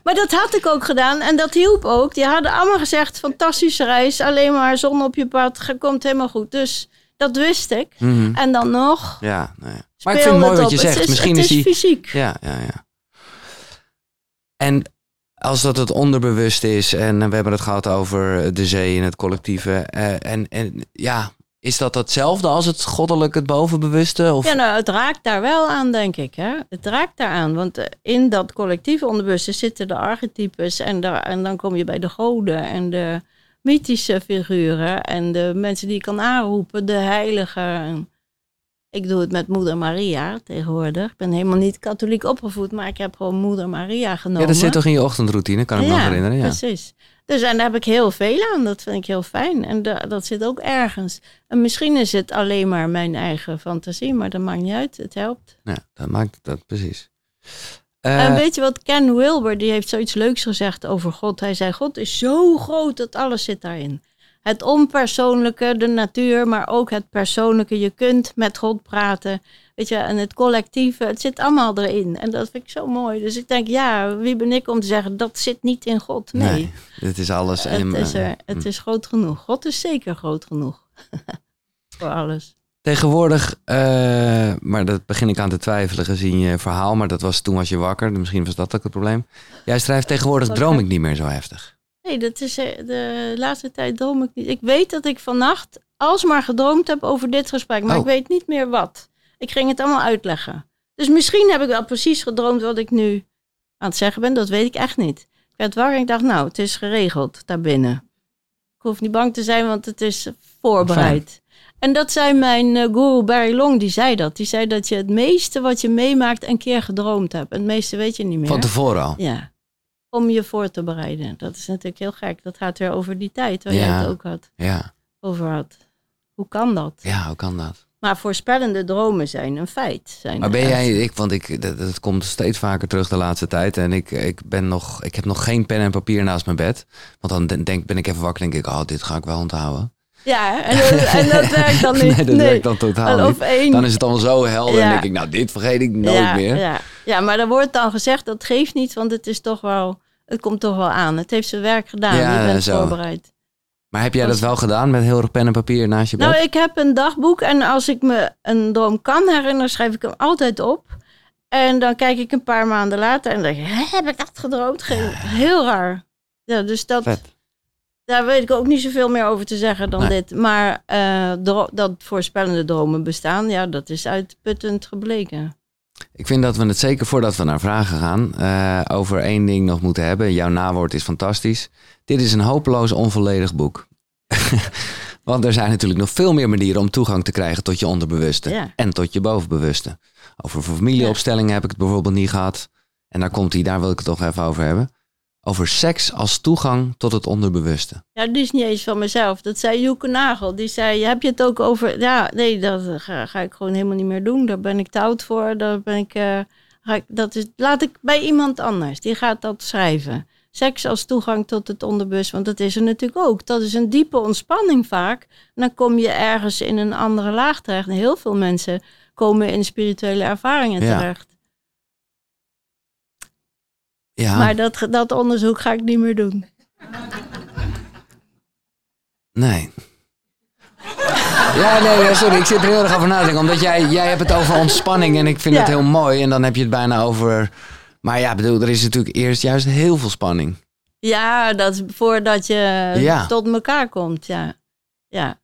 Maar dat had ik ook gedaan en dat hielp ook. Die hadden allemaal gezegd: fantastische reis, alleen maar zon op je pad, komt helemaal goed. Dus dat wist ik. Mhm. En dan nog. Ja, nou ja. Maar ik vind het mooi wat je. Het zegt. is- Misschien het is die... fysiek. Ja, ja, ja. En als dat het onderbewust is en we hebben het gehad over de zee en het collectieve. eh, en, en ja, is dat hetzelfde als het goddelijk, het bovenbewuste? Of? Ja, nou, het raakt daar wel aan, denk ik. Hè? Het raakt daar aan, want eh, in dat collectieve onderbewuste zitten de archetypes en, daar, en dan kom je bij de goden en de mythische figuren en de mensen die je kan aanroepen, de heiligen. Ik doe het met moeder Maria tegenwoordig. Ik ben helemaal niet katholiek opgevoed, maar ik heb gewoon moeder Maria genomen. Ja, dat zit toch in je ochtendroutine, kan ik me nog herinneren. Ja, precies. Dus en daar heb ik heel veel aan. Dat vind ik heel fijn. En da- dat zit ook ergens. En misschien is het alleen maar mijn eigen fantasie, maar dat maakt niet uit. Het helpt. ja dat maakt dat precies. en Eh, weet je wat Ken Wilber, die heeft zoiets leuks gezegd over God. Hij zei, God is zo groot dat alles zit daarin. Het onpersoonlijke, de natuur, maar ook het persoonlijke. Je kunt met God praten. Weet je, en het collectieve, het zit allemaal erin. En dat vind ik zo mooi. Dus ik denk, ja, wie ben ik om te zeggen, dat zit niet in God? Nee, nee, dit is alles. het, is er, het is groot genoeg. God is zeker groot genoeg. Voor alles. Tegenwoordig, eh, maar dat begin ik aan te twijfelen gezien je verhaal, maar dat was toen was je wakker. Misschien was dat ook het probleem. Jij schrijft tegenwoordig droom ik niet meer zo heftig. Nee, dat is eh, de laatste tijd droom ik niet. Ik weet dat ik vannacht alsmaar gedroomd heb over dit gesprek, maar Oh. ik weet niet meer wat. Ik ging het allemaal uitleggen. Dus misschien heb ik wel precies gedroomd wat ik nu aan het zeggen ben. Dat weet ik echt niet. Ik werd wakker en ik dacht, nou, het is geregeld daarbinnen. Ik hoef niet bang te zijn, want het is voorbereid. En dat zei mijn eh, guru Barry Long, die zei dat. Die zei dat je het meeste wat je meemaakt een keer gedroomd hebt. En het meeste weet je niet meer. Van tevoren al. Ja, om je voor te bereiden. Dat is natuurlijk heel gek. Dat gaat weer over die tijd waar Ja. jij het ook had, Ja, over had. Hoe kan dat? ja, hoe kan dat? Maar voorspellende dromen zijn een feit. Zijn Maar ben jij, ik, want ik, dat, dat komt steeds vaker terug de laatste tijd. En ik, ik, ben nog, ik heb nog geen pen en papier naast mijn bed. Want dan den- denk, ben ik even wakker en denk ik, oh, dit ga ik wel onthouden. Ja, en, dat- en dat werkt dan niet. nee, dat werkt dan totaal En niet. Of één. Dan is het allemaal zo helder en denk ik, nou, dit vergeet ik nooit ja, meer. Ja, ja, maar er wordt dan gezegd, dat geeft niet, want het is toch wel... Het komt toch wel aan. Het heeft zijn werk gedaan. Ja, je bent zo. voorbereid. Maar heb jij dat wel gedaan met heel erg pen en papier naast je bed? Nou, ik heb een dagboek en als ik me een droom kan herinneren, schrijf ik hem altijd op. En dan kijk ik een paar maanden later en dan denk ik, "Hè, heb ik dat gedroomd? Geen, heel raar. Ja, dus dat, Vet. Daar weet ik ook niet zoveel meer over te zeggen dan Nee. dit. Maar eh, dat voorspellende dromen bestaan, ja, dat is uitputtend gebleken. Ik vind dat we het zeker voordat we naar vragen gaan eh, over één ding nog moeten hebben. Jouw nawoord is fantastisch. Dit is een hopeloos onvolledig boek. Want er zijn natuurlijk nog veel meer manieren om toegang te krijgen tot je onderbewuste Ja. en tot je bovenbewuste. Over familieopstellingen heb ik het bijvoorbeeld niet gehad. En daar komt hij, daar wil ik het toch even over hebben. Over seks als toegang tot het onderbewuste. Ja, die is niet eens van mezelf. Dat zei Joeke Nagel. Die zei, heb je het ook over... Ja, nee, dat ga, ga ik gewoon helemaal niet meer doen. Daar ben ik te oud voor. Daar ben ik, eh, ga ik, dat is, laat ik bij iemand anders. Die gaat dat schrijven. Seks als toegang tot het onderbewust. Want dat is er natuurlijk ook. Dat is een diepe ontspanning vaak. En dan kom je ergens in een andere laag terecht. En heel veel mensen komen in spirituele ervaringen Ja. terecht. Ja, Maar dat, dat onderzoek ga ik niet meer doen. nee. Ja, nee, ja, sorry, ik zit er heel erg over na te denken. Omdat jij, jij hebt het over ontspanning en ik vind Ja. het heel mooi. En dan heb je het bijna over... Maar ja, bedoel, er is natuurlijk eerst juist heel veel spanning. Ja, dat is voordat je Ja. tot elkaar komt. Ja. Ja.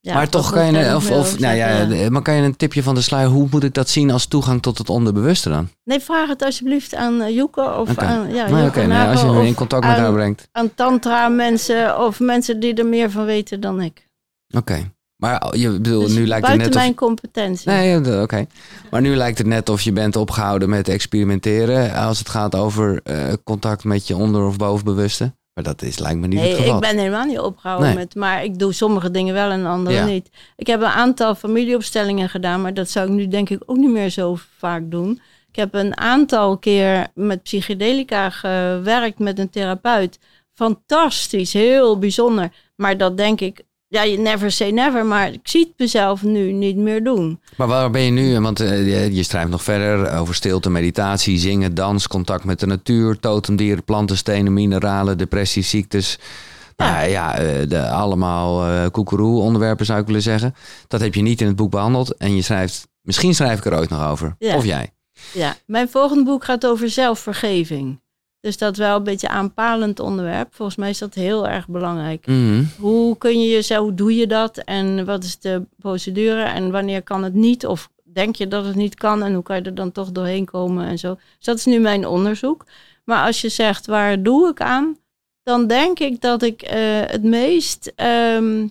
Ja, maar toch kan je, of, of, nou ja, de- maar kan je een tipje van de sluier, hoe moet ik dat zien als toegang tot het onderbewuste dan? Nee, vraag het alsjeblieft aan uh, Joeke of aan, ja, Nee, oké, nee, Nagel als je me in of contact met aan, haar brengt. aan tantra mensen of mensen die er meer van weten dan ik. Oké. Maar je bedoel, Dus nu lijkt het buiten net of... mijn competentie. Nee, ja, oké. Maar nu lijkt het net of je bent opgehouden met experimenteren als het gaat over eh, contact met je onder- of bovenbewuste. Maar dat is, lijkt me niet Nee, het geval. ik ben helemaal niet opgehouden Nee. met, maar ik doe sommige dingen wel en andere Ja. niet. Ik heb een aantal familieopstellingen gedaan, maar dat zou ik nu denk ik ook niet meer zo vaak doen. Ik heb een aantal keer met psychedelica gewerkt met een therapeut. Fantastisch, heel bijzonder. Maar dat denk ik, ja, je never say never, maar ik zie het mezelf nu niet meer doen. Maar waar ben je nu? Want eh, je, schrijft nog verder over stilte, meditatie, zingen, dans, contact met de natuur, totemdieren, planten, stenen, mineralen, depressies, ziektes. Ja. Nou ja, eh, de, allemaal eh koekeroe onderwerpen zou ik willen zeggen. Dat heb je niet in het boek behandeld. En je schrijft, misschien schrijf ik er ooit nog over. Ja. Of jij. Ja, mijn volgende boek gaat over zelfvergeving. Dus dat is wel een beetje aanpalend onderwerp. Volgens mij is dat heel erg belangrijk. Mhm. Hoe kun je jezelf, hoe doe je dat? En wat is de procedure? En wanneer kan het niet? Of denk je dat het niet kan? En hoe kan je er dan toch doorheen komen en zo? Dus dat is nu mijn onderzoek. Maar als je zegt, waar doe ik aan? Dan denk ik dat ik eh, het meest... ehm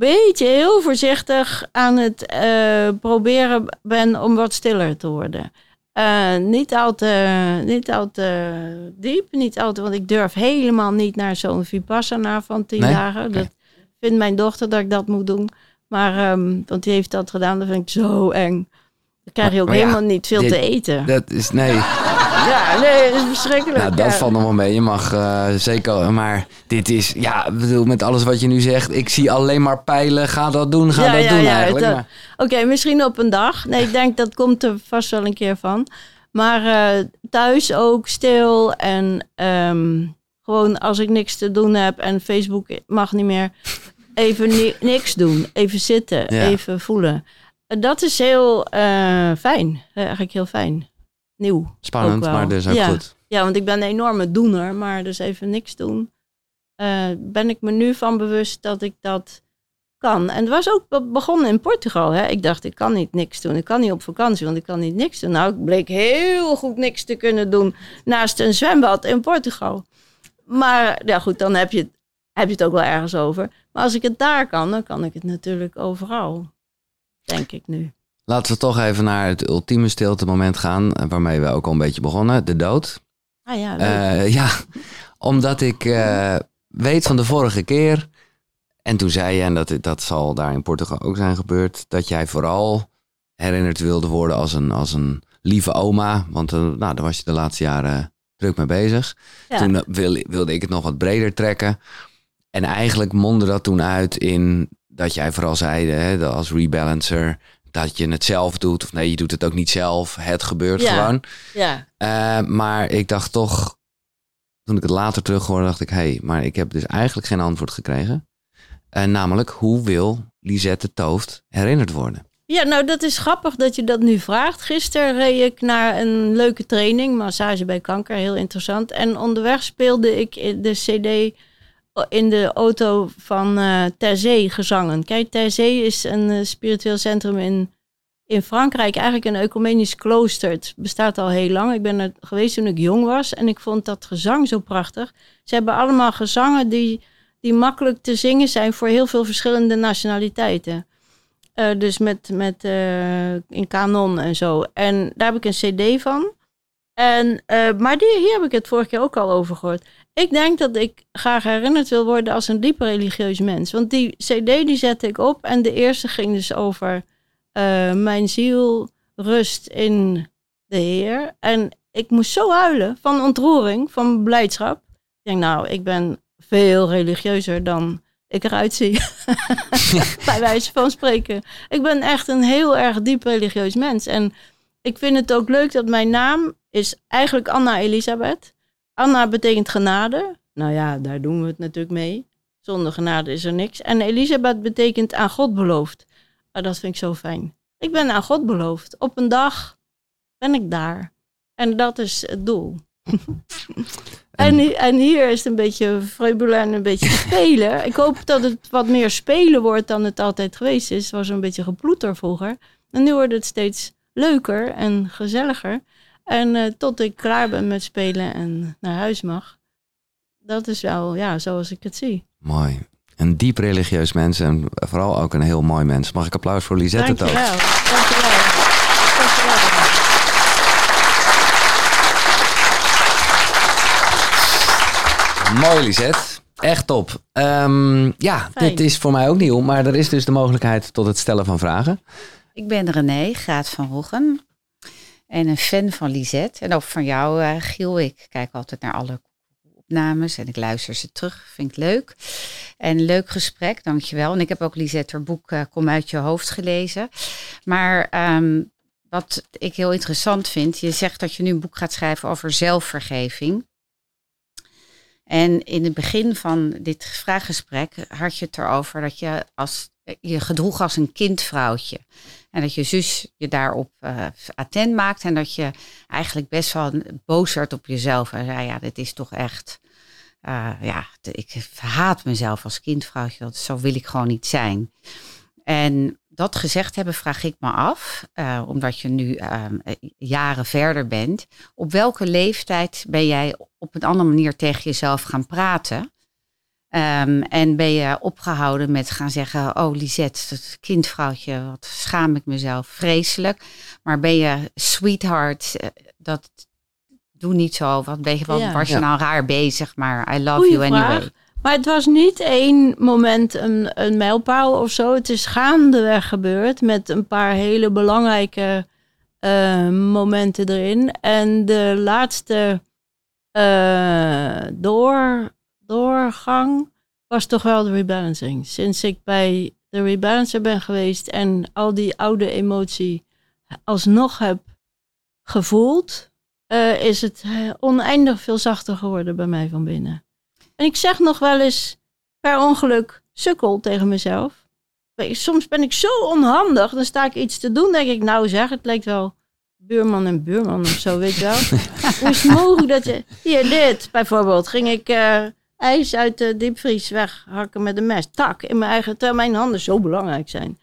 beetje heel voorzichtig aan het eh, proberen ben om wat stiller te worden. Eh, niet, al te, niet al te diep, niet al te, want ik durf helemaal niet naar zo'n Vipassana van tien Nee? dagen. Dat vindt mijn dochter dat ik dat moet doen. Maar, ehm, want die heeft dat gedaan, dat vind ik zo eng. Dan krijg je ook Maar helemaal niet veel dit- te eten. Dat is, nee, Ja, nee, dat is verschrikkelijk. nou, dat ja. valt nog wel mee. Je mag eh, zeker, maar dit is, ja, ik bedoel, met alles wat je nu zegt, ik zie alleen maar pijlen. Ga dat doen, ga Ja, dat ja, doen ja, eigenlijk. maar- Oké, misschien op een dag. Nee, ik denk dat komt er vast wel een keer van. Maar eh, thuis ook stil en ehm, gewoon als ik niks te doen heb en Facebook mag niet meer, even ni- niks doen. Even zitten, even voelen. Eh, Dat is heel eh, fijn. Eh, eigenlijk heel fijn. Nieuw. Spannend, maar dus ook Ja. goed. Ja, want ik ben een enorme doener, maar dus even niks doen. eh, ben ik me nu van bewust dat ik dat kan. En het was ook be- begonnen in Portugal. Hè? Ik dacht, ik kan niet niks doen. Ik kan niet op vakantie, want ik kan niet niks doen. Nou, ik bleek heel goed niks te kunnen doen naast een zwembad in Portugal. Maar ja, goed, dan heb je, heb je het ook wel ergens over. Maar als ik het daar kan, dan kan ik het natuurlijk overal. Denk ik nu. Laten we toch even naar het ultieme stilte moment gaan, eh, waarmee we ook al een beetje begonnen, de dood. Ah ja. Eh, ja, omdat ik eh, weet van de vorige keer, en toen zei je, en dat, dat zal daar in Portugal ook zijn gebeurd, dat jij vooral herinnerd wilde worden als een, als een lieve oma, want nou, daar was je de laatste jaren druk mee bezig. Ja. Toen eh, wil- wilde ik het nog wat breder trekken. En eigenlijk mondde dat toen uit in dat jij vooral zei, hè, als rebalancer, dat je het zelf doet. Of nee, je doet het ook niet zelf. Het gebeurt Ja. gewoon. ja. Eh, maar ik dacht toch, toen ik het later terug hoorde, dacht ik, hé, hey, maar ik heb dus eigenlijk geen antwoord gekregen. Eh, namelijk, hoe wil Lisette Tooft herinnerd worden? Ja, nou dat is grappig dat je dat nu vraagt. Gisteren reed ik naar een leuke training, massage bij kanker, heel interessant. En onderweg speelde ik in de cd in de auto van eh Terzee gezangen. Kijk, Terzee is een eh, spiritueel centrum in, in Frankrijk, eigenlijk een ecumenisch klooster. Het bestaat al heel lang. Ik ben er geweest toen ik jong was en ik vond dat gezang zo prachtig. Ze hebben allemaal gezangen die, die makkelijk te zingen zijn voor heel veel verschillende nationaliteiten. Eh, dus met, met in kanon en zo. En daar heb ik een cd van. En, maar die, hier heb ik het vorige keer ook al over gehoord. Ik denk dat ik graag herinnerd wil worden als een diep religieus mens. Want die cd die zette ik op. En de eerste ging dus over eh, mijn ziel rust in de Heer. En ik moest zo huilen van ontroering, van blijdschap. Ik denk, nou, ik ben veel religieuzer dan ik eruit zie. Bij wijze van spreken. Ik ben echt een heel erg diep religieus mens. En ik vind het ook leuk dat mijn naam is eigenlijk Anna Elisabeth. Anna betekent genade. Nou ja, daar doen we het natuurlijk mee. Zonder genade is er niks. En Elisabeth betekent aan God beloofd. Ah, dat vind ik zo fijn. Ik ben aan God beloofd. Op een dag ben ik daar. En dat is het doel. En, en hier is het een beetje vreubelen en een beetje spelen. Ik hoop dat het wat meer spelen wordt dan het altijd geweest is. Het was een beetje geploeter vroeger. En nu wordt het steeds leuker en gezelliger. En eh, tot ik klaar ben met spelen en naar huis mag. Dat is wel, ja, zoals ik het zie. Mooi. Een diep religieus mens en vooral ook een heel mooi mens. Mag ik applaus voor Lisette Tooft? Dankjewel. Dankjewel. Dankjewel. Mooi, Lisette. Echt top. Ehm, ja, Fijn. dit is voor mij ook nieuw, maar er is dus de mogelijkheid tot het stellen van vragen. Ik ben René Graat van Roggen. En een fan van Lisette. En ook van jou, eh, Giel. Ik kijk altijd naar alle opnames en ik luister ze terug. Vind ik leuk. En leuk gesprek, dankjewel. En ik heb ook Lisette haar boek eh, Kom uit je hoofd gelezen. Maar ehm, wat ik heel interessant vind, je zegt dat je nu een boek gaat schrijven over zelfvergeving. En in het begin van dit vraaggesprek had je het erover dat je als, je gedroeg als een kindvrouwtje. En dat je zus je daarop uh, attent maakt en dat je eigenlijk best wel boos werd op jezelf. En zei, ja, dit is toch echt, uh, ja, ik haat mezelf als kindvrouwtje. Dat, zo wil ik gewoon niet zijn. En dat gezegd hebben, vraag ik me af, uh, omdat je nu uh, jaren verder bent. Op welke leeftijd ben jij op een andere manier tegen jezelf gaan praten? Um, en ben je opgehouden met gaan zeggen: Oh, Lisette, dat kindvrouwtje, wat schaam ik mezelf, vreselijk. Maar ben je sweetheart, eh, dat doe niet zo. Wat ben je, wat ja. was je ja. nou raar bezig, maar I love Goeie you anyway. Vraag. Maar het was niet één moment een, een mijlpaal of zo. Het is gaandeweg gebeurd met een paar hele belangrijke uh, momenten erin. En de laatste uh, door, doorgang was toch wel de rebalancing. Sinds ik bij de rebalancer ben geweest en al die oude emotie alsnog heb gevoeld, uh, is het oneindig veel zachter geworden bij mij van binnen. En ik zeg nog wel eens per ongeluk sukkel tegen mezelf. Soms ben ik zo onhandig, dan sta ik iets te doen, denk ik, nou zeg, het lijkt wel buurman en buurman of zo, weet je wel. Hoe is het mogelijk dat je... Hier, dit bijvoorbeeld. Ging ik uh, ijs uit de diepvries weghakken met een mes. Tak, in mijn eigen... Terwijl mijn handen zo belangrijk zijn.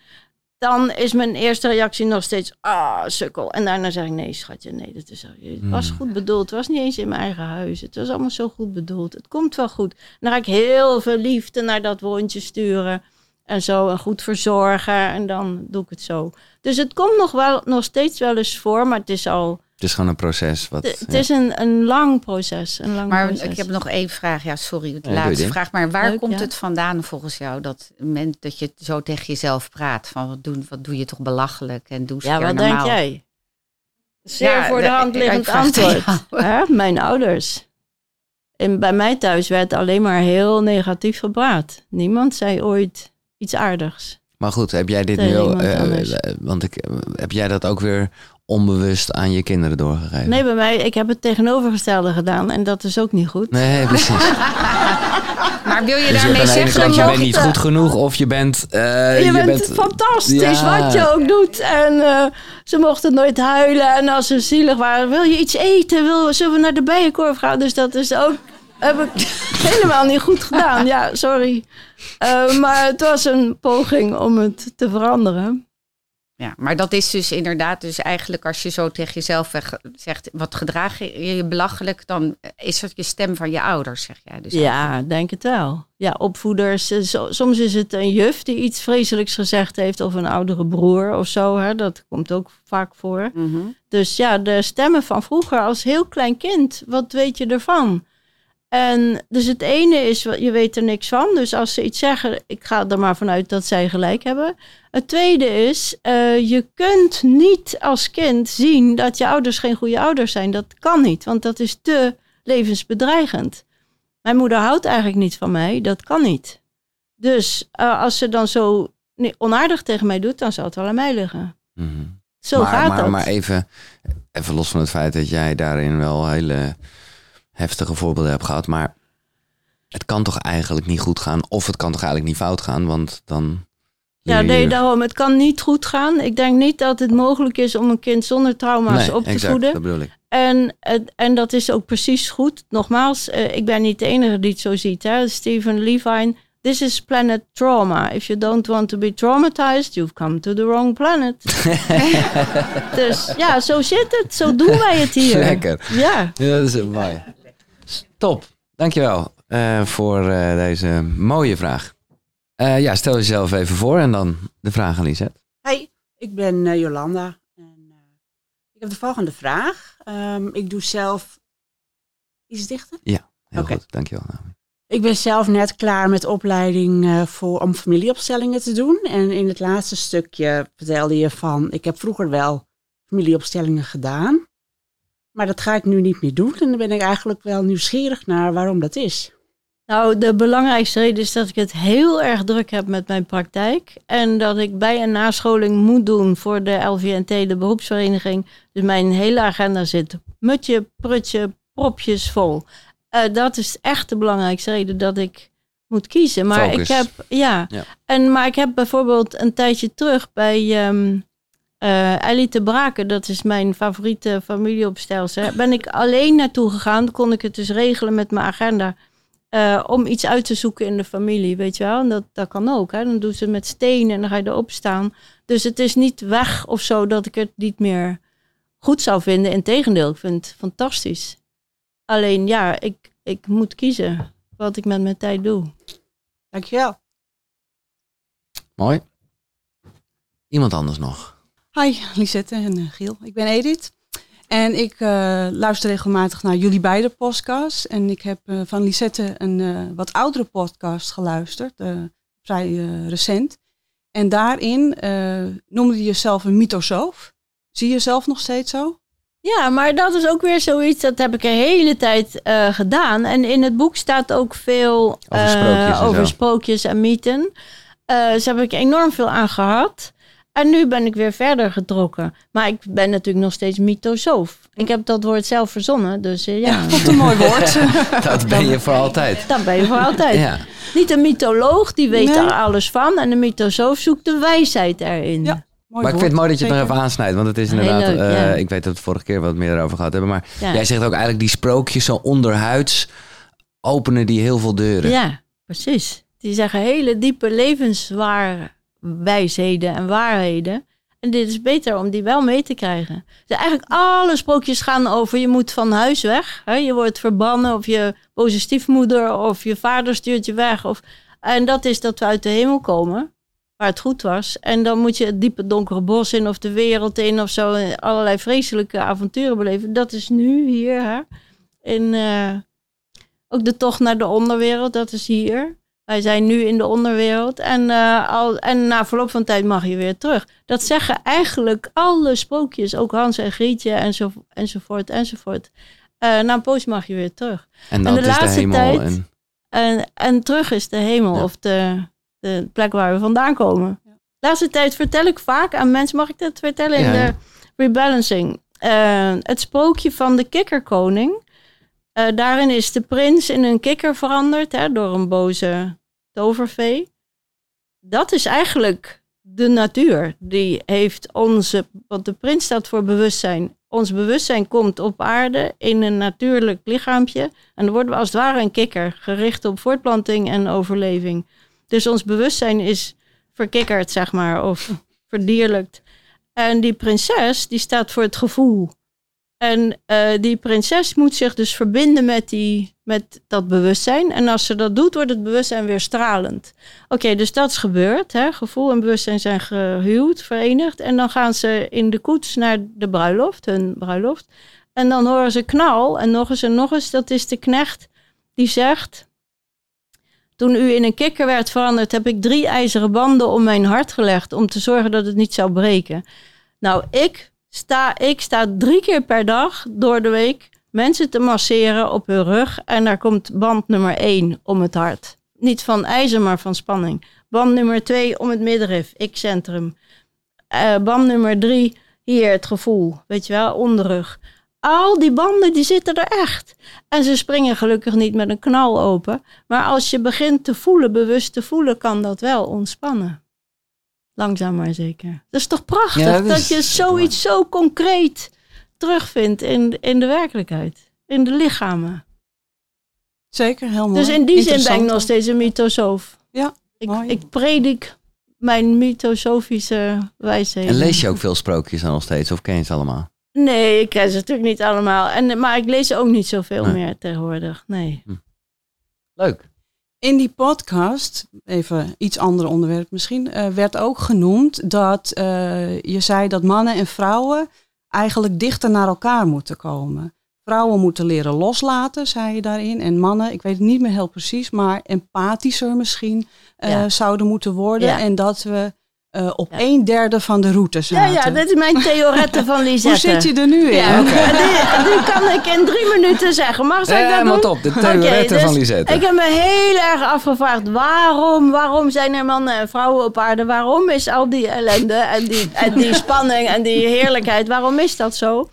Dan is mijn eerste reactie nog steeds... Ah, sukkel. En daarna zeg ik, nee schatje, nee, dat is... Het was goed bedoeld. Het was niet eens in mijn eigen huis. Het was allemaal zo goed bedoeld. Het komt wel goed. Dan ga ik heel veel liefde naar dat wondje sturen en zo en goed verzorgen en dan doe ik het zo. Dus het komt nog wel nog steeds wel eens voor, maar het is al. Het is gewoon een proces. Wat, het ja. is een, een lang proces. Een lang maar proces. ik heb nog één vraag. Ja, sorry, de ja, laatste vraag. Maar waar Leuk, komt ja. het vandaan volgens jou dat, dat je zo tegen jezelf praat? Van wat, doen, wat doe je toch belachelijk en doe Ja, wat normaal. denk jij? Zeer voor de hand liggend antwoord. Hè? Mijn ouders. En bij mij thuis werd alleen maar heel negatief gepraat. Niemand zei ooit iets aardigs. Maar goed, heb jij dit nu al, uh, want ik, heb jij dat ook weer onbewust aan je kinderen doorgegeven? Nee, bij mij, ik heb het tegenovergestelde gedaan en dat is ook niet goed. Nee, precies. maar wil je dus daarmee je zeggen dat je bent niet goed genoeg of je bent... Uh, je, je, bent, bent fantastisch ja. wat je ook doet. En uh, ze mochten nooit huilen en als ze zielig waren, wil je iets eten? Wil, zullen we naar de bijenkorf gaan? Dus dat is ook heb ik helemaal niet goed gedaan. Ja, sorry. Uh, maar het was een poging om het te veranderen. Ja, maar dat is dus inderdaad, dus eigenlijk als je zo tegen jezelf zegt, wat gedraag je je belachelijk, dan is dat je stem van je ouders, zeg jij. Dus ja, eigenlijk. denk het wel. Ja, opvoeders, soms is het een juf die iets vreselijks gezegd heeft, of een oudere broer of zo, hè? dat komt ook vaak voor. Mm -hmm. Dus ja, de stemmen van vroeger als heel klein kind, wat weet je ervan? En dus het ene is, je weet er niks van. Dus als ze iets zeggen, ik ga er maar vanuit dat zij gelijk hebben. Het tweede is, uh, je kunt niet als kind zien dat je ouders geen goede ouders zijn. Dat kan niet, want dat is te levensbedreigend. Mijn moeder houdt eigenlijk niet van mij, dat kan niet. Dus uh, als ze dan zo onaardig tegen mij doet, dan zal het wel aan mij liggen. Mm -hmm. Zo maar, gaat maar, dat. Maar even, even los van het feit dat jij daarin wel hele heftige voorbeelden heb gehad. Maar het kan toch eigenlijk niet goed gaan? Of het kan toch eigenlijk niet fout gaan? Want dan. Ja, nee, je... daarom. Het kan niet goed gaan. Ik denk niet dat het mogelijk is om een kind zonder trauma's nee, op te exact, voeden. Dat bedoel ik. En, en dat is ook precies goed. Nogmaals, uh, ik ben niet de enige die het zo ziet. Hè? Stephen Levine. This is planet trauma. If you don't want to be traumatized, you've come to the wrong planet. dus ja, zo zit het. Zo doen wij het hier. Lekker. Ja, ja dat is mooi. Top, dankjewel uh, voor uh, deze mooie vraag. Uh, ja, stel jezelf even voor en dan de vraag aan Lisette. Hey, ik ben Jolanda en ik heb de volgende vraag. Um, ik doe zelf iets dichter? Ja, heel okay. goed, dankjewel. Ik ben zelf net klaar met opleiding voor, om familieopstellingen te doen. En in het laatste stukje vertelde je van, ik heb vroeger wel familieopstellingen gedaan. Maar dat ga ik nu niet meer doen. En dan ben ik eigenlijk wel nieuwsgierig naar waarom dat is. Nou, de belangrijkste reden is dat ik het heel erg druk heb met mijn praktijk. En dat ik bij een nascholing moet doen voor de LVNT, de beroepsvereniging. Dus mijn hele agenda zit mutje, prutje, propjes vol. Eh, dat is echt de belangrijkste reden dat ik moet kiezen. Maar Focus. ik heb, ja. Ja. En, maar ik heb bijvoorbeeld een tijdje terug bij ehm eh, Ellie te Braken, dat is mijn favoriete familieopstelster, ben ik alleen naartoe gegaan. Dan kon ik het dus regelen met mijn agenda. eh, om iets uit te zoeken in de familie, weet je wel. En dat, dat kan ook. Hè? Dan doen ze het met stenen en dan ga je erop staan. Dus het is niet weg of zo dat ik het niet meer goed zou vinden. Integendeel, ik vind het fantastisch. Alleen ja, ik, ik moet kiezen wat ik met mijn tijd doe. Dankjewel. Mooi. Iemand anders nog? Hi, Lisette en eh, Giel. Ik ben Edith. En ik eh, luister regelmatig naar jullie beide podcasts. En ik heb eh, van Lisette een eh, wat oudere podcast geluisterd, eh, vrij recent. En daarin eh, noemde je jezelf een mythosoof. Zie je jezelf nog steeds zo? Ja, maar dat is ook weer zoiets, dat heb ik een hele tijd eh, gedaan. En in het boek staat ook veel Over eh, sprookjes en over sprookjes en mythen. Eh dus daar heb ik enorm veel aan gehad. En nu ben ik weer verder getrokken. Maar ik ben natuurlijk nog steeds mythosoof. Ik heb dat woord zelf verzonnen, dus eh, ja, Wat een mooi woord. Dat ben je voor altijd. dat ben je voor altijd. Ja. Niet een mytholoog, die weet Nee. daar alles van. En de mythosoof zoekt de wijsheid erin. Ja. Mooi Maar ik vind het mooi dat je het nog even aansnijdt. Want het is inderdaad... leuk, eh, ja. Ik weet dat we het vorige keer wat meer over gehad hebben. Maar Ja. jij zegt ook eigenlijk die sprookjes zo onderhuids... openen die heel veel deuren. Ja, precies. Die zeggen hele diepe levenswijsheden en waarheden. En dit is beter om die wel mee te krijgen. Dus eigenlijk alle sprookjes gaan over je moet van huis weg. Hè? Je wordt verbannen of je boze stiefmoeder of je vader stuurt je weg. Of, en dat is dat we uit de hemel komen, waar het goed was. En dan moet je het diepe donkere bos in of de wereld in of zo. en Allerlei vreselijke avonturen beleven. Dat is nu hier. Hè? In, eh, ook de tocht naar de onderwereld, dat is hier. Wij zijn nu in de onderwereld en, eh, al, en na verloop van tijd mag je weer terug. Dat zeggen eigenlijk alle sprookjes, ook Hans en Grietje enzo, enzovoort enzovoort. Eh na een poos mag je weer terug. En En dat de is de laatste hemel. tijd- En, En, en terug is de hemel Ja. of de, de plek waar we vandaan komen. De laatste tijd vertel ik vaak aan mensen, mag ik dat vertellen in Ja, ja. de rebalancing? Eh, het sprookje van de kikkerkoning. Eh, daarin is de prins in een kikker veranderd hè, door een boze tovervee. Dat is eigenlijk de natuur. Die heeft onze, want de prins staat voor bewustzijn. Ons bewustzijn komt op aarde in een natuurlijk lichaampje. En dan worden we als het ware een kikker, gericht op voortplanting en overleving. Dus ons bewustzijn is verkikkerd, zeg maar, of verdierlijkt. En die prinses, die staat voor het gevoel. En eh, die prinses moet zich dus verbinden met, die, met dat bewustzijn. En als ze dat doet, wordt het bewustzijn weer stralend. Oké, dus dat is gebeurd. Hè? Gevoel en bewustzijn zijn gehuwd, verenigd. En dan gaan ze in de koets naar de bruiloft, hun bruiloft. En dan horen ze knal. En nog eens en nog eens, dat is de knecht die zegt... Toen u in een kikker werd veranderd, heb ik drie ijzeren banden om mijn hart gelegd... om te zorgen dat het niet zou breken. Nou, ik sta, ik sta drie keer per dag door de week mensen te masseren op hun rug. En daar komt band nummer één om het hart. Niet van ijzer, maar van spanning. Band nummer twee om het middenrif, ik-centrum. Eh, band nummer drie, hier het gevoel, weet je wel, onderrug. Al die banden, die zitten er echt. En ze springen gelukkig niet met een knal open. Maar als je begint te voelen, bewust te voelen, kan dat wel ontspannen. Langzaam maar zeker. Dat is toch prachtig Ja, dat je zoiets zo concreet terugvindt in, in de werkelijkheid. In de lichamen. Zeker, heel mooi. Dus in die zin ben ik nog steeds een mythosoof. Ja, ik, mooi. ik predik mijn mythosofische wijsheden. en lees je ook veel sprookjes dan nog steeds? Of ken je ze allemaal? Nee, ik ken ze natuurlijk niet allemaal. En, maar ik lees ook niet zoveel Nee. meer tegenwoordig. Nee. Leuk. In die podcast, even iets ander onderwerp misschien, eh, werd ook genoemd dat eh, je zei dat mannen en vrouwen eigenlijk dichter naar elkaar moeten komen. Vrouwen moeten leren loslaten, zei je daarin. En mannen, ik weet het niet meer heel precies, maar empathischer misschien eh, Ja. zouden moeten worden. Ja. En dat we eh, op Ja. een derde van de route Ja, zaten. ja, dit is mijn theorette van Lisette. Hoe zit je er nu in? Ja, die, die kan ik in drie minuten zeggen. Mag ik Ja, dat doen? top. De theorette van dus Lisette. Ik heb me heel erg afgevraagd waarom, waarom zijn er mannen en vrouwen op aarde? Waarom is al die ellende en die, en die spanning en die heerlijkheid, waarom is dat zo?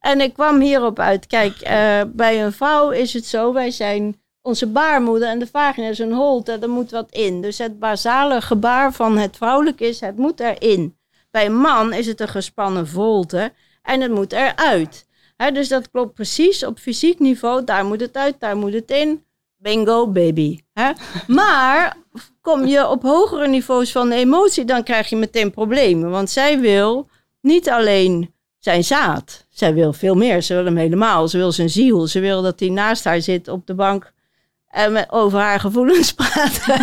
En ik kwam hierop uit. Kijk, eh, bij een vrouw is het zo, wij zijn onze baarmoeder en de vagina is een holte, er moet wat in. Dus het basale gebaar van het vrouwelijk is, het moet erin. Bij een man is het een gespannen volte en het moet eruit. Dus dat klopt precies op fysiek niveau. Daar moet het uit, daar moet het in. Bingo, baby. Maar kom je op hogere niveaus van emotie, dan krijg je meteen problemen. Want zij wil niet alleen zijn zaad. Zij wil veel meer. Ze wil hem helemaal. Ze wil zijn ziel. Ze wil dat hij naast haar zit op de bank en over haar gevoelens praten.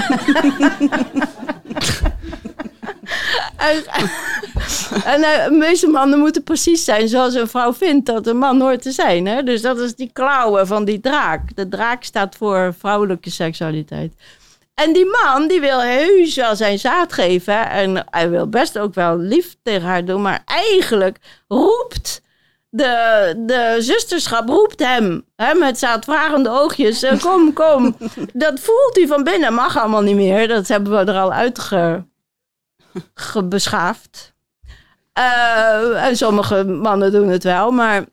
en, en eh, de meeste mannen moeten precies zijn zoals een vrouw vindt dat een man hoort te zijn. Hè? Dus dat is die klauwen van die draak. De draak staat voor vrouwelijke seksualiteit. En die man die wil heus wel zijn zaad geven. En hij wil best ook wel lief tegen haar doen. Maar eigenlijk roept de, de zusterschap roept hem hè, met zaadvragende oogjes. eh, kom, kom. Dat voelt hij van binnen. Mag allemaal niet meer. Dat hebben we er al uitgebeschaafd. Eh, en sommige mannen doen het wel. Maar,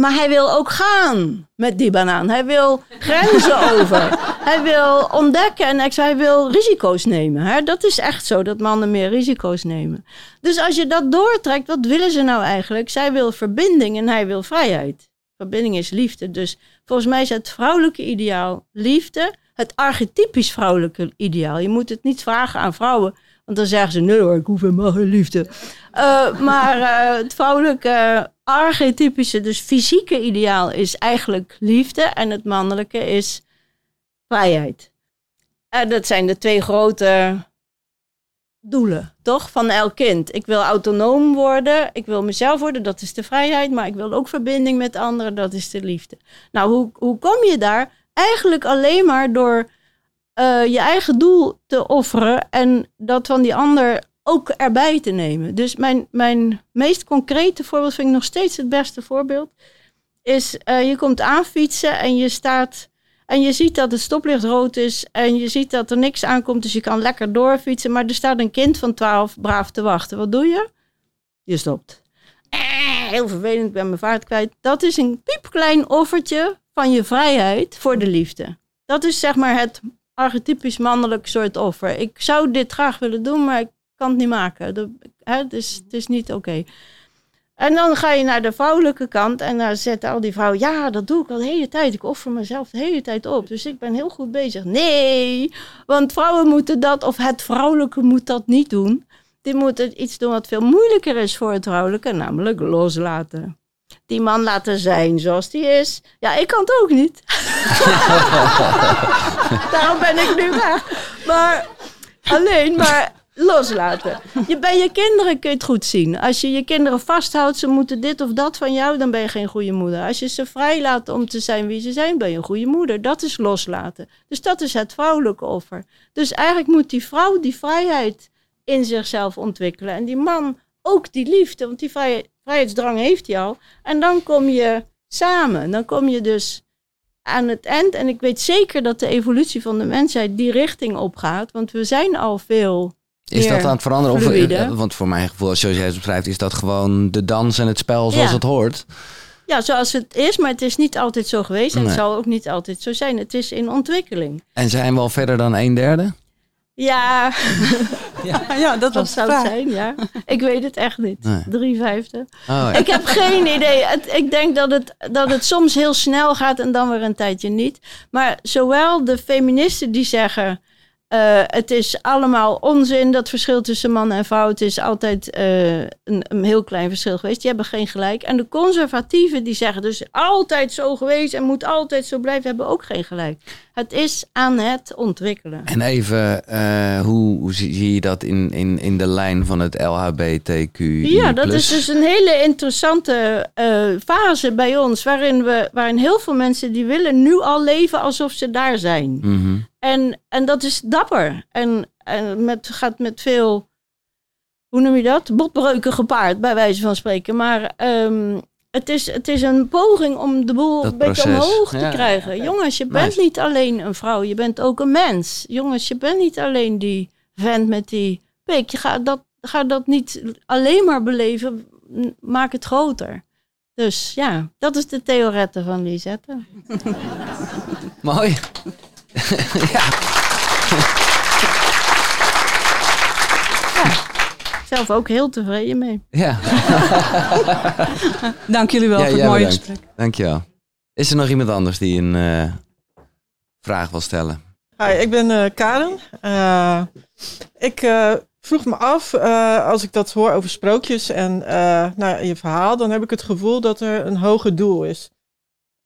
maar hij wil ook gaan met die banaan. Hij wil grenzen over. Hij wil ontdekken en ex- hij wil risico's nemen. Hè? Dat is echt zo, dat mannen meer risico's nemen. Dus als je dat doortrekt, wat willen ze nou eigenlijk? Zij wil verbinding en hij wil vrijheid. Verbinding is liefde. Dus volgens mij is het vrouwelijke ideaal liefde. Het archetypisch vrouwelijke ideaal. Je moet het niet vragen aan vrouwen. Want dan zeggen ze, nee hoor, ik hoef helemaal geen liefde. Eh, maar eh, het vrouwelijke archetypische, dus fysieke ideaal is eigenlijk liefde. En het mannelijke is vrijheid. En dat zijn de twee grote doelen, toch? Van elk kind. Ik wil autonoom worden, ik wil mezelf worden, dat is de vrijheid. Maar ik wil ook verbinding met anderen, dat is de liefde. Nou, hoe, hoe kom je daar? Eigenlijk alleen maar door eh, je eigen doel te offeren en dat van die ander ook erbij te nemen. Dus mijn, mijn meest concrete voorbeeld vind ik nog steeds het beste voorbeeld. Is eh, je komt aanfietsen en je staat en je ziet dat het stoplicht rood is en je ziet dat er niks aankomt, dus je kan lekker doorfietsen. Maar er staat een kind van 12 braaf te wachten. Wat doe je? Je stopt. Eh, heel vervelend, ik ben mijn vaart kwijt. Dat is een piepklein offertje van je vrijheid voor de liefde. Dat is zeg maar het archetypisch mannelijk soort offer. Ik zou dit graag willen doen, maar ik kan het niet maken. De, hè, het, is, het is niet oké. En dan ga je naar de vrouwelijke kant en dan zetten al die vrouwen, ja, dat doe ik al de hele tijd. Ik offer mezelf de hele tijd op. Dus ik ben heel goed bezig. Nee, want vrouwen moeten dat, of het vrouwelijke moet dat niet doen. Die moeten iets doen wat veel moeilijker is voor het vrouwelijke, namelijk loslaten. Die man laten zijn zoals die is. Ja, ik kan het ook niet. Daarom ben ik nu weg. Maar alleen maar loslaten. Je, bij je kinderen kun je het goed zien. Als je je kinderen vasthoudt, ze moeten dit of dat van jou, dan ben je geen goede moeder. Als je ze vrij laat om te zijn wie ze zijn, ben je een goede moeder. Dat is loslaten. Dus dat is het vrouwelijke offer. Dus eigenlijk moet die vrouw die vrijheid in zichzelf ontwikkelen. En die man ook die liefde, want die vrij, vrijheidsdrang heeft hij al. En dan kom je samen. Dan kom je dus aan het eind. En ik weet zeker dat de evolutie van de mensheid die richting opgaat. Want we zijn al veel Is dat aan het veranderen? Of, eh, want voor mijn gevoel, zoals jij het beschrijft, is dat gewoon de dans en het spel zoals Ja. het hoort. Ja, zoals het is, maar het is niet altijd zo geweest. En Nee. het zal ook niet altijd zo zijn. Het is in ontwikkeling. En zijn we al verder dan een derde? Ja, Ja, dat dat zou het zijn, ja. Ik weet het echt niet. Nee. Drie vijfde. Oh, ja. Ik heb geen idee. Het, ik denk dat het, dat het soms heel snel gaat en dan weer een tijdje niet. Maar zowel de feministen die zeggen... eh, het is allemaal onzin, dat verschil tussen man en vrouw. Het is altijd eh, een, een heel klein verschil geweest. Die hebben geen gelijk. En de conservatieven die zeggen dus altijd zo geweest... en moet altijd zo blijven, hebben ook geen gelijk. Het is aan het ontwikkelen. En even, eh, hoe, hoe zie, je dat in, in, in de lijn van het LHBTQI+. Ja, dat is dus een hele interessante fase bij ons, waarin, we, waarin heel veel mensen die willen nu al leven alsof ze daar zijn. Mhm. En, en dat is dapper. En, en met, gaat met veel, hoe noem je dat? Botbreuken gepaard, bij wijze van spreken. Maar ehm, het, is, het is een poging om de boel Dat een beetje proces. omhoog te Ja. krijgen. Jongens, je bent Nice. niet alleen een vrouw, je bent ook een mens. Jongens, je bent niet alleen die vent met die pik. Je gaat dat, ga dat niet alleen maar beleven, maak het groter. Dus ja, dat is de theorette van Lisette. Mooi. Ja. Zelf ook heel tevreden mee. ja, Dank jullie wel Ja, voor het mooie bedankt. gesprek. dankjewel. Is er nog iemand anders die een eh, vraag wil stellen? Hi, ik ben eh, Karen. Eh, ik eh, vroeg me af, eh, als ik dat hoor over sprookjes en eh, nou, je verhaal, dan heb ik het gevoel dat er een hoger doel is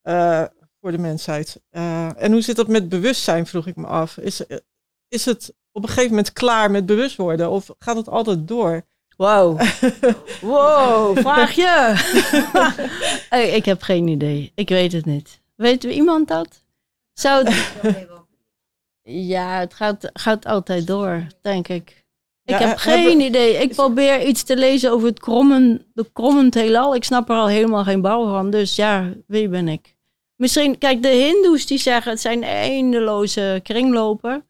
eh, voor de mensheid. Eh, en hoe zit dat met bewustzijn, vroeg ik me af. Is, eh, is het op een gegeven moment klaar met bewust worden of gaat het altijd door? Wow. Wow, vraag je. Ik heb geen idee. Ik weet het niet. Weet iemand dat? Zou het... Ja, het gaat, gaat altijd door, denk ik. Ik Ja, heb he- geen idee. Ik probeer iets te lezen over het krommen, de krommend heelal. Ik snap er al helemaal geen bal van. Dus ja, wie ben ik? Misschien, kijk, de hindoes die zeggen het zijn eindeloze kringlopen.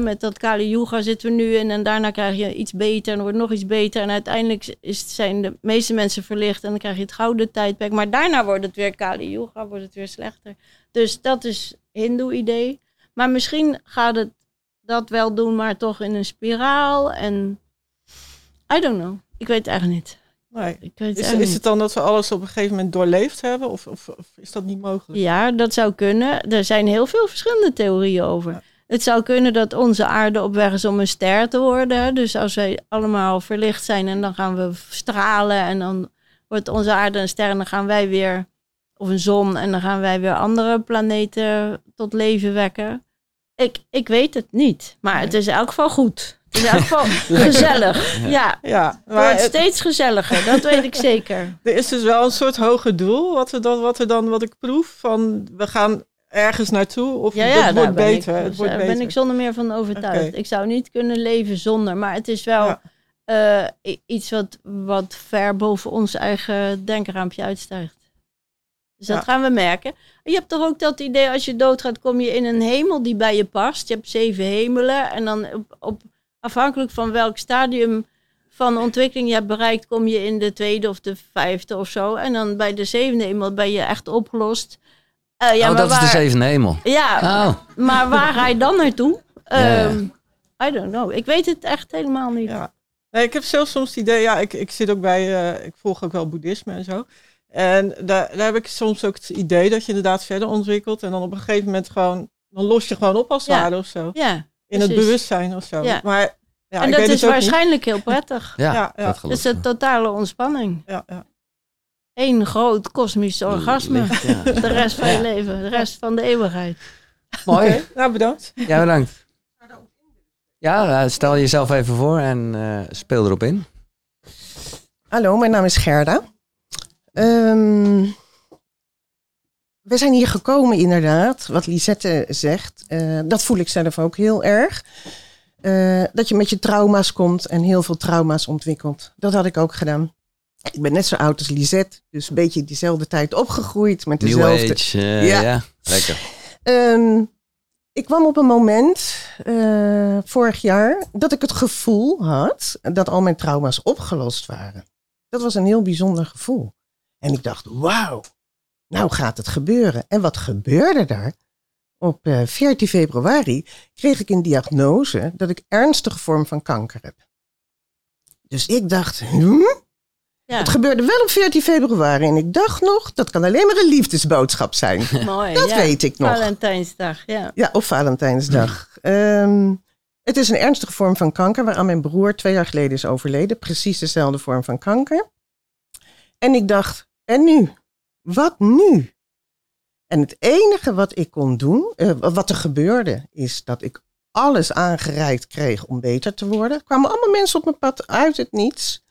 Met dat Kali Yuga zitten we nu in en daarna krijg je iets beter en wordt nog iets beter. En uiteindelijk is, zijn de meeste mensen verlicht en dan krijg je het gouden tijdperk. Maar daarna wordt het weer Kali Yuga, wordt het weer slechter. Dus dat is hindoe idee. Maar misschien gaat het dat wel doen, maar toch in een spiraal. En I don't know. Ik weet het eigenlijk niet. Nee. Ik weet het Is, het dan dat we alles op een gegeven moment doorleefd hebben of, of, of is dat niet mogelijk? Ja, dat zou kunnen. Er zijn heel veel verschillende theorieën over. Het zou kunnen dat onze aarde op weg is om een ster te worden. Dus als wij allemaal verlicht zijn en dan gaan we stralen en dan wordt onze aarde een ster en dan gaan wij weer, of een zon, en dan gaan wij weer andere planeten tot leven wekken. Ik, ik weet het niet, maar het is in elk geval goed. In elk geval gezellig. Ja, Ja, het maar wordt het- steeds gezelliger, dat weet ik zeker. er is dus wel een soort hoger doel wat er dan, wat, er dan, wat ik proef van we gaan ergens naartoe of Ja, het ja, wordt daar beter. Ik, het wordt daar beter. ben ik zonder meer van overtuigd. Ik zou niet kunnen leven zonder, maar het is wel Ja. eh, iets wat, wat ver boven ons eigen denkraampje uitstijgt. Dus dat Ja. gaan we merken. Je hebt toch ook dat idee, als je doodgaat, kom je in een hemel die bij je past. Je hebt zeven hemelen en dan op, op, afhankelijk van welk stadium van ontwikkeling je hebt bereikt, kom je in de tweede of de vijfde of zo. En dan bij de zevende hemel ben je echt opgelost. Eh, ja, oh, maar dat is de zevende hemel. Ja, Oh, maar waar ga je dan naartoe? Ehm, I don't know. Ik weet het echt helemaal niet. Ja. Nee, ik heb zelfs soms het idee, ja, ik, ik zit ook bij, eh, ik volg ook wel boeddhisme en zo. En daar, daar heb ik soms ook het idee dat je inderdaad verder ontwikkelt. En dan op een gegeven moment gewoon, dan los je gewoon op als het Ja. ware of zo. Ja, In het bewustzijn of zo. Ja. Maar ja, en ik dat weet is niet. waarschijnlijk heel prettig. ja, Ja, ja. dat is ik. een totale ontspanning. Ja, ja. Eén groot kosmisch orgasme. Licht, ja. De rest van je leven, de rest van de eeuwigheid. Mooi. Nou bedankt. Ja, bedankt. Ja, eh, stel jezelf even voor en eh, speel erop in. Hallo, mijn naam is Gerda. Ehm, we zijn hier gekomen inderdaad, wat Lisette zegt. eh, dat voel ik zelf ook heel erg. Eh, dat je met je trauma's komt en heel veel trauma's ontwikkelt. Dat had ik ook gedaan. Ik ben net zo oud als Lisette, dus een beetje diezelfde tijd opgegroeid. Met New dezelfde, Age. eh, ja. Ja. lekker. Ehm, ik kwam op een moment, vorig jaar, dat ik het gevoel had dat al mijn trauma's opgelost waren. Dat was een heel bijzonder gevoel. En ik dacht, wauw, nou gaat het gebeuren. En wat gebeurde daar? Op eh, 14 februari kreeg ik een diagnose dat ik ernstige vorm van kanker heb. Dus ik dacht, hm? Ja, het gebeurde wel op 14 februari. En ik dacht nog, dat kan alleen maar een liefdesboodschap zijn. mooi. Dat ja. weet ik nog. Valentijnsdag, ja. Ja, op Valentijnsdag. Ehm, het is een ernstige vorm van kanker waaraan mijn broer twee jaar geleden is overleden. Precies dezelfde vorm van kanker. En ik dacht, en nu? Wat nu? En het enige wat ik kon doen, eh, wat er gebeurde, is dat ik alles aangereikt kreeg om beter te worden. Kwamen allemaal mensen op mijn pad uit het niets.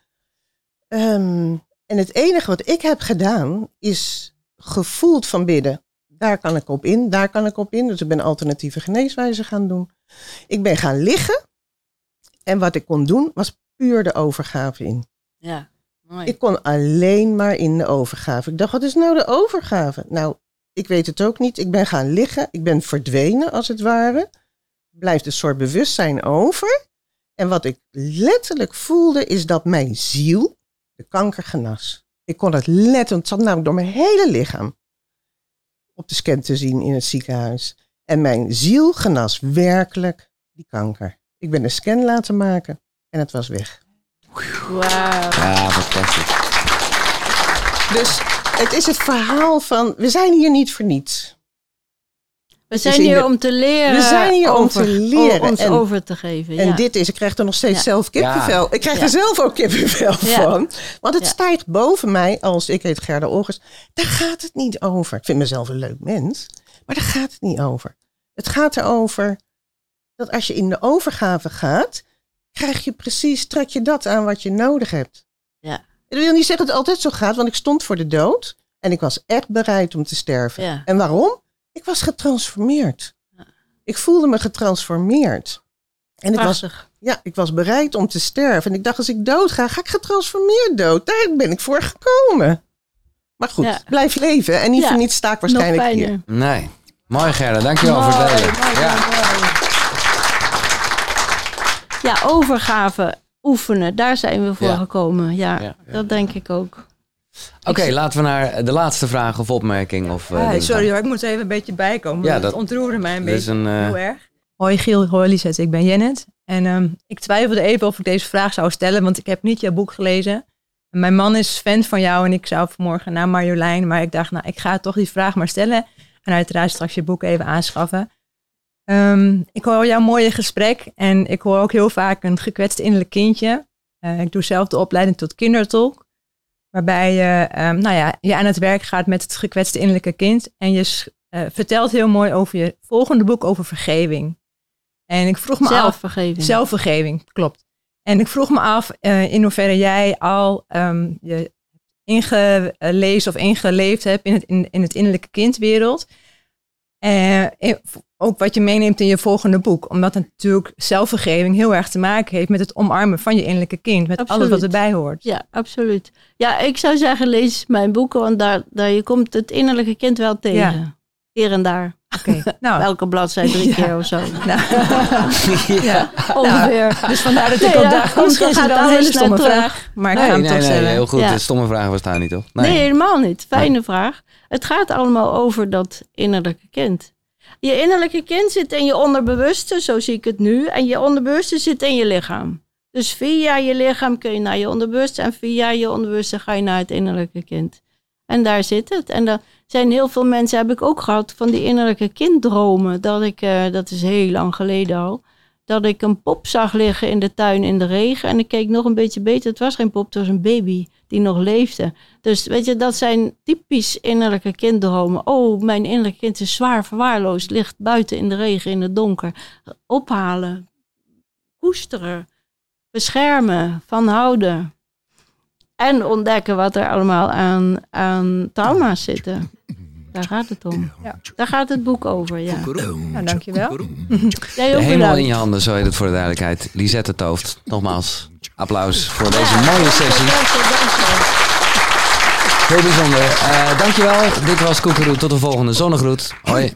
Ehm, en het enige wat ik heb gedaan, is gevoeld van binnen. Daar kan ik op in, daar kan ik op in. Dus ik ben alternatieve geneeswijzen gaan doen. Ik ben gaan liggen. En wat ik kon doen, was puur de overgave in. Ja, Ik kon alleen maar in de overgave. Ik dacht, wat is nou de overgave? Nou, ik weet het ook niet. Ik ben gaan liggen. Ik ben verdwenen, als het ware. Blijft een soort bewustzijn over. En wat ik letterlijk voelde, is dat mijn ziel de kanker genas. Ik kon het letten, het zat namelijk door mijn hele lichaam op de scan te zien in het ziekenhuis. En mijn ziel genas werkelijk die kanker. Ik ben een scan laten maken en het was weg. Wauw. Ja, fantastisch. Dus het is het verhaal van, we zijn hier niet voor niets. We zijn hier de- om te leren. We zijn hier om over- te leren. Om ons En- over te geven. En ja. dit is, ik krijg er nog steeds Ja. zelf kippenvel. Ik krijg Ja. er zelf ook kippenvel Ja. van. Want het Ja. stijgt boven mij als ik heet Gerda Olgers. Daar gaat het niet over. Ik vind mezelf een leuk mens. Maar daar gaat het niet over. Het gaat erover dat als je in de overgave gaat, krijg je precies, trek je dat aan wat je nodig hebt. Ja. Dat wil niet zeggen dat het altijd zo gaat, want ik stond voor de dood en ik was echt bereid om te sterven. Ja. En waarom? Ik was getransformeerd. Ja. Ik voelde me getransformeerd. En ik was, ja, ik was bereid om te sterven. En ik dacht, als ik dood ga, ga ik getransformeerd dood. Daar ben ik voor gekomen. Maar goed, Ja. blijf leven. En niet Ja. voor niets sta ik waarschijnlijk hier. Nee. Mooi Gerda, dankjewel voor het Mooi, delen. Ja. overgave, oefenen, daar zijn we voor Ja. gekomen. Ja, Ja. dat denk ik ook. Oké, laten we naar de laatste vraag of opmerking. Of, eh, Ah, sorry hoor, ik moet even een beetje bijkomen. Ja, dat- ontroerde mij een beetje. een, eh, Heel erg. Hoi Giel, hoi Lisette, ik ben Jennet. En ehm, ik twijfelde even of ik deze vraag zou stellen, want ik heb niet jouw boek gelezen. En mijn man is fan van jou en ik zou vanmorgen naar Marjolein, maar ik dacht, nou, ik ga toch die vraag maar stellen. En uiteraard straks je boek even aanschaffen. Ehm, ik hoor jouw mooie gesprek en ik hoor ook heel vaak een gekwetst innerlijk kindje. Eh, ik doe zelf de opleiding tot kindertolk. Waarbij je, ehm, nou ja, je aan het werk gaat met het gekwetste innerlijke kind. En je eh, vertelt heel mooi over je volgende boek over vergeving. En ik vroeg me af. Zelfvergeving. Zelfvergeving, klopt. En ik vroeg me af eh, in hoeverre jij al ehm, je ingelezen of ingeleefd hebt in het, in, in het innerlijke kindwereld. En ook wat je meeneemt in je volgende boek. Omdat het natuurlijk zelfvergeving heel erg te maken heeft met het omarmen van je innerlijke kind. Met alles wat erbij hoort. Ja, absoluut. Ja, ik zou zeggen, lees mijn boeken, want daar, daar je komt het innerlijke kind wel tegen. Ja. Hier en daar. Oké, nou. Elke bladzijde drie Ja. keer of zo. nou. ja. Ongeveer. Dus vandaar dat ik Nee, ook ja, dacht, komt- misschien is het een hele stomme vraag. Maar ik Nee, ga hem nee, toch nee, stellen. nee, heel goed. Ja. De stomme vragen bestaan niet, toch? Nee, helemaal niet. Fijne vraag. Het gaat allemaal over dat innerlijke kind. Je innerlijke kind zit in je onderbewuste, zo zie ik het nu. En je onderbewuste zit in je lichaam. Dus via je lichaam kun je naar je onderbewuste. En via je onderbewuste ga je naar het innerlijke kind. En daar zit het. En er zijn heel veel mensen, heb ik ook gehad, van die innerlijke kinddromen. Dat ik, eh, dat is heel lang geleden al. Dat ik een pop zag liggen in de tuin in de regen. En ik keek nog een beetje beter. Het was geen pop, het was een baby die nog leefde. Dus weet je, dat zijn typisch innerlijke kinddromen. Oh, mijn innerlijke kind is zwaar verwaarloosd, ligt buiten in de regen, in het donker. Ophalen, koesteren, beschermen, van houden. En ontdekken wat er allemaal aan, aan trauma's zitten. Daar gaat het om. Ja. Daar gaat het boek over, ja. Nou, dankjewel. Jij De ook hemel bedankt. in je handen, zo heet het voor de duidelijkheid. Lisette Tooft, nogmaals applaus voor deze mooie sessie. Heel bijzonder. Eh dankjewel. Dit was Koekeroe. Tot de volgende zonnegroet. Hoi.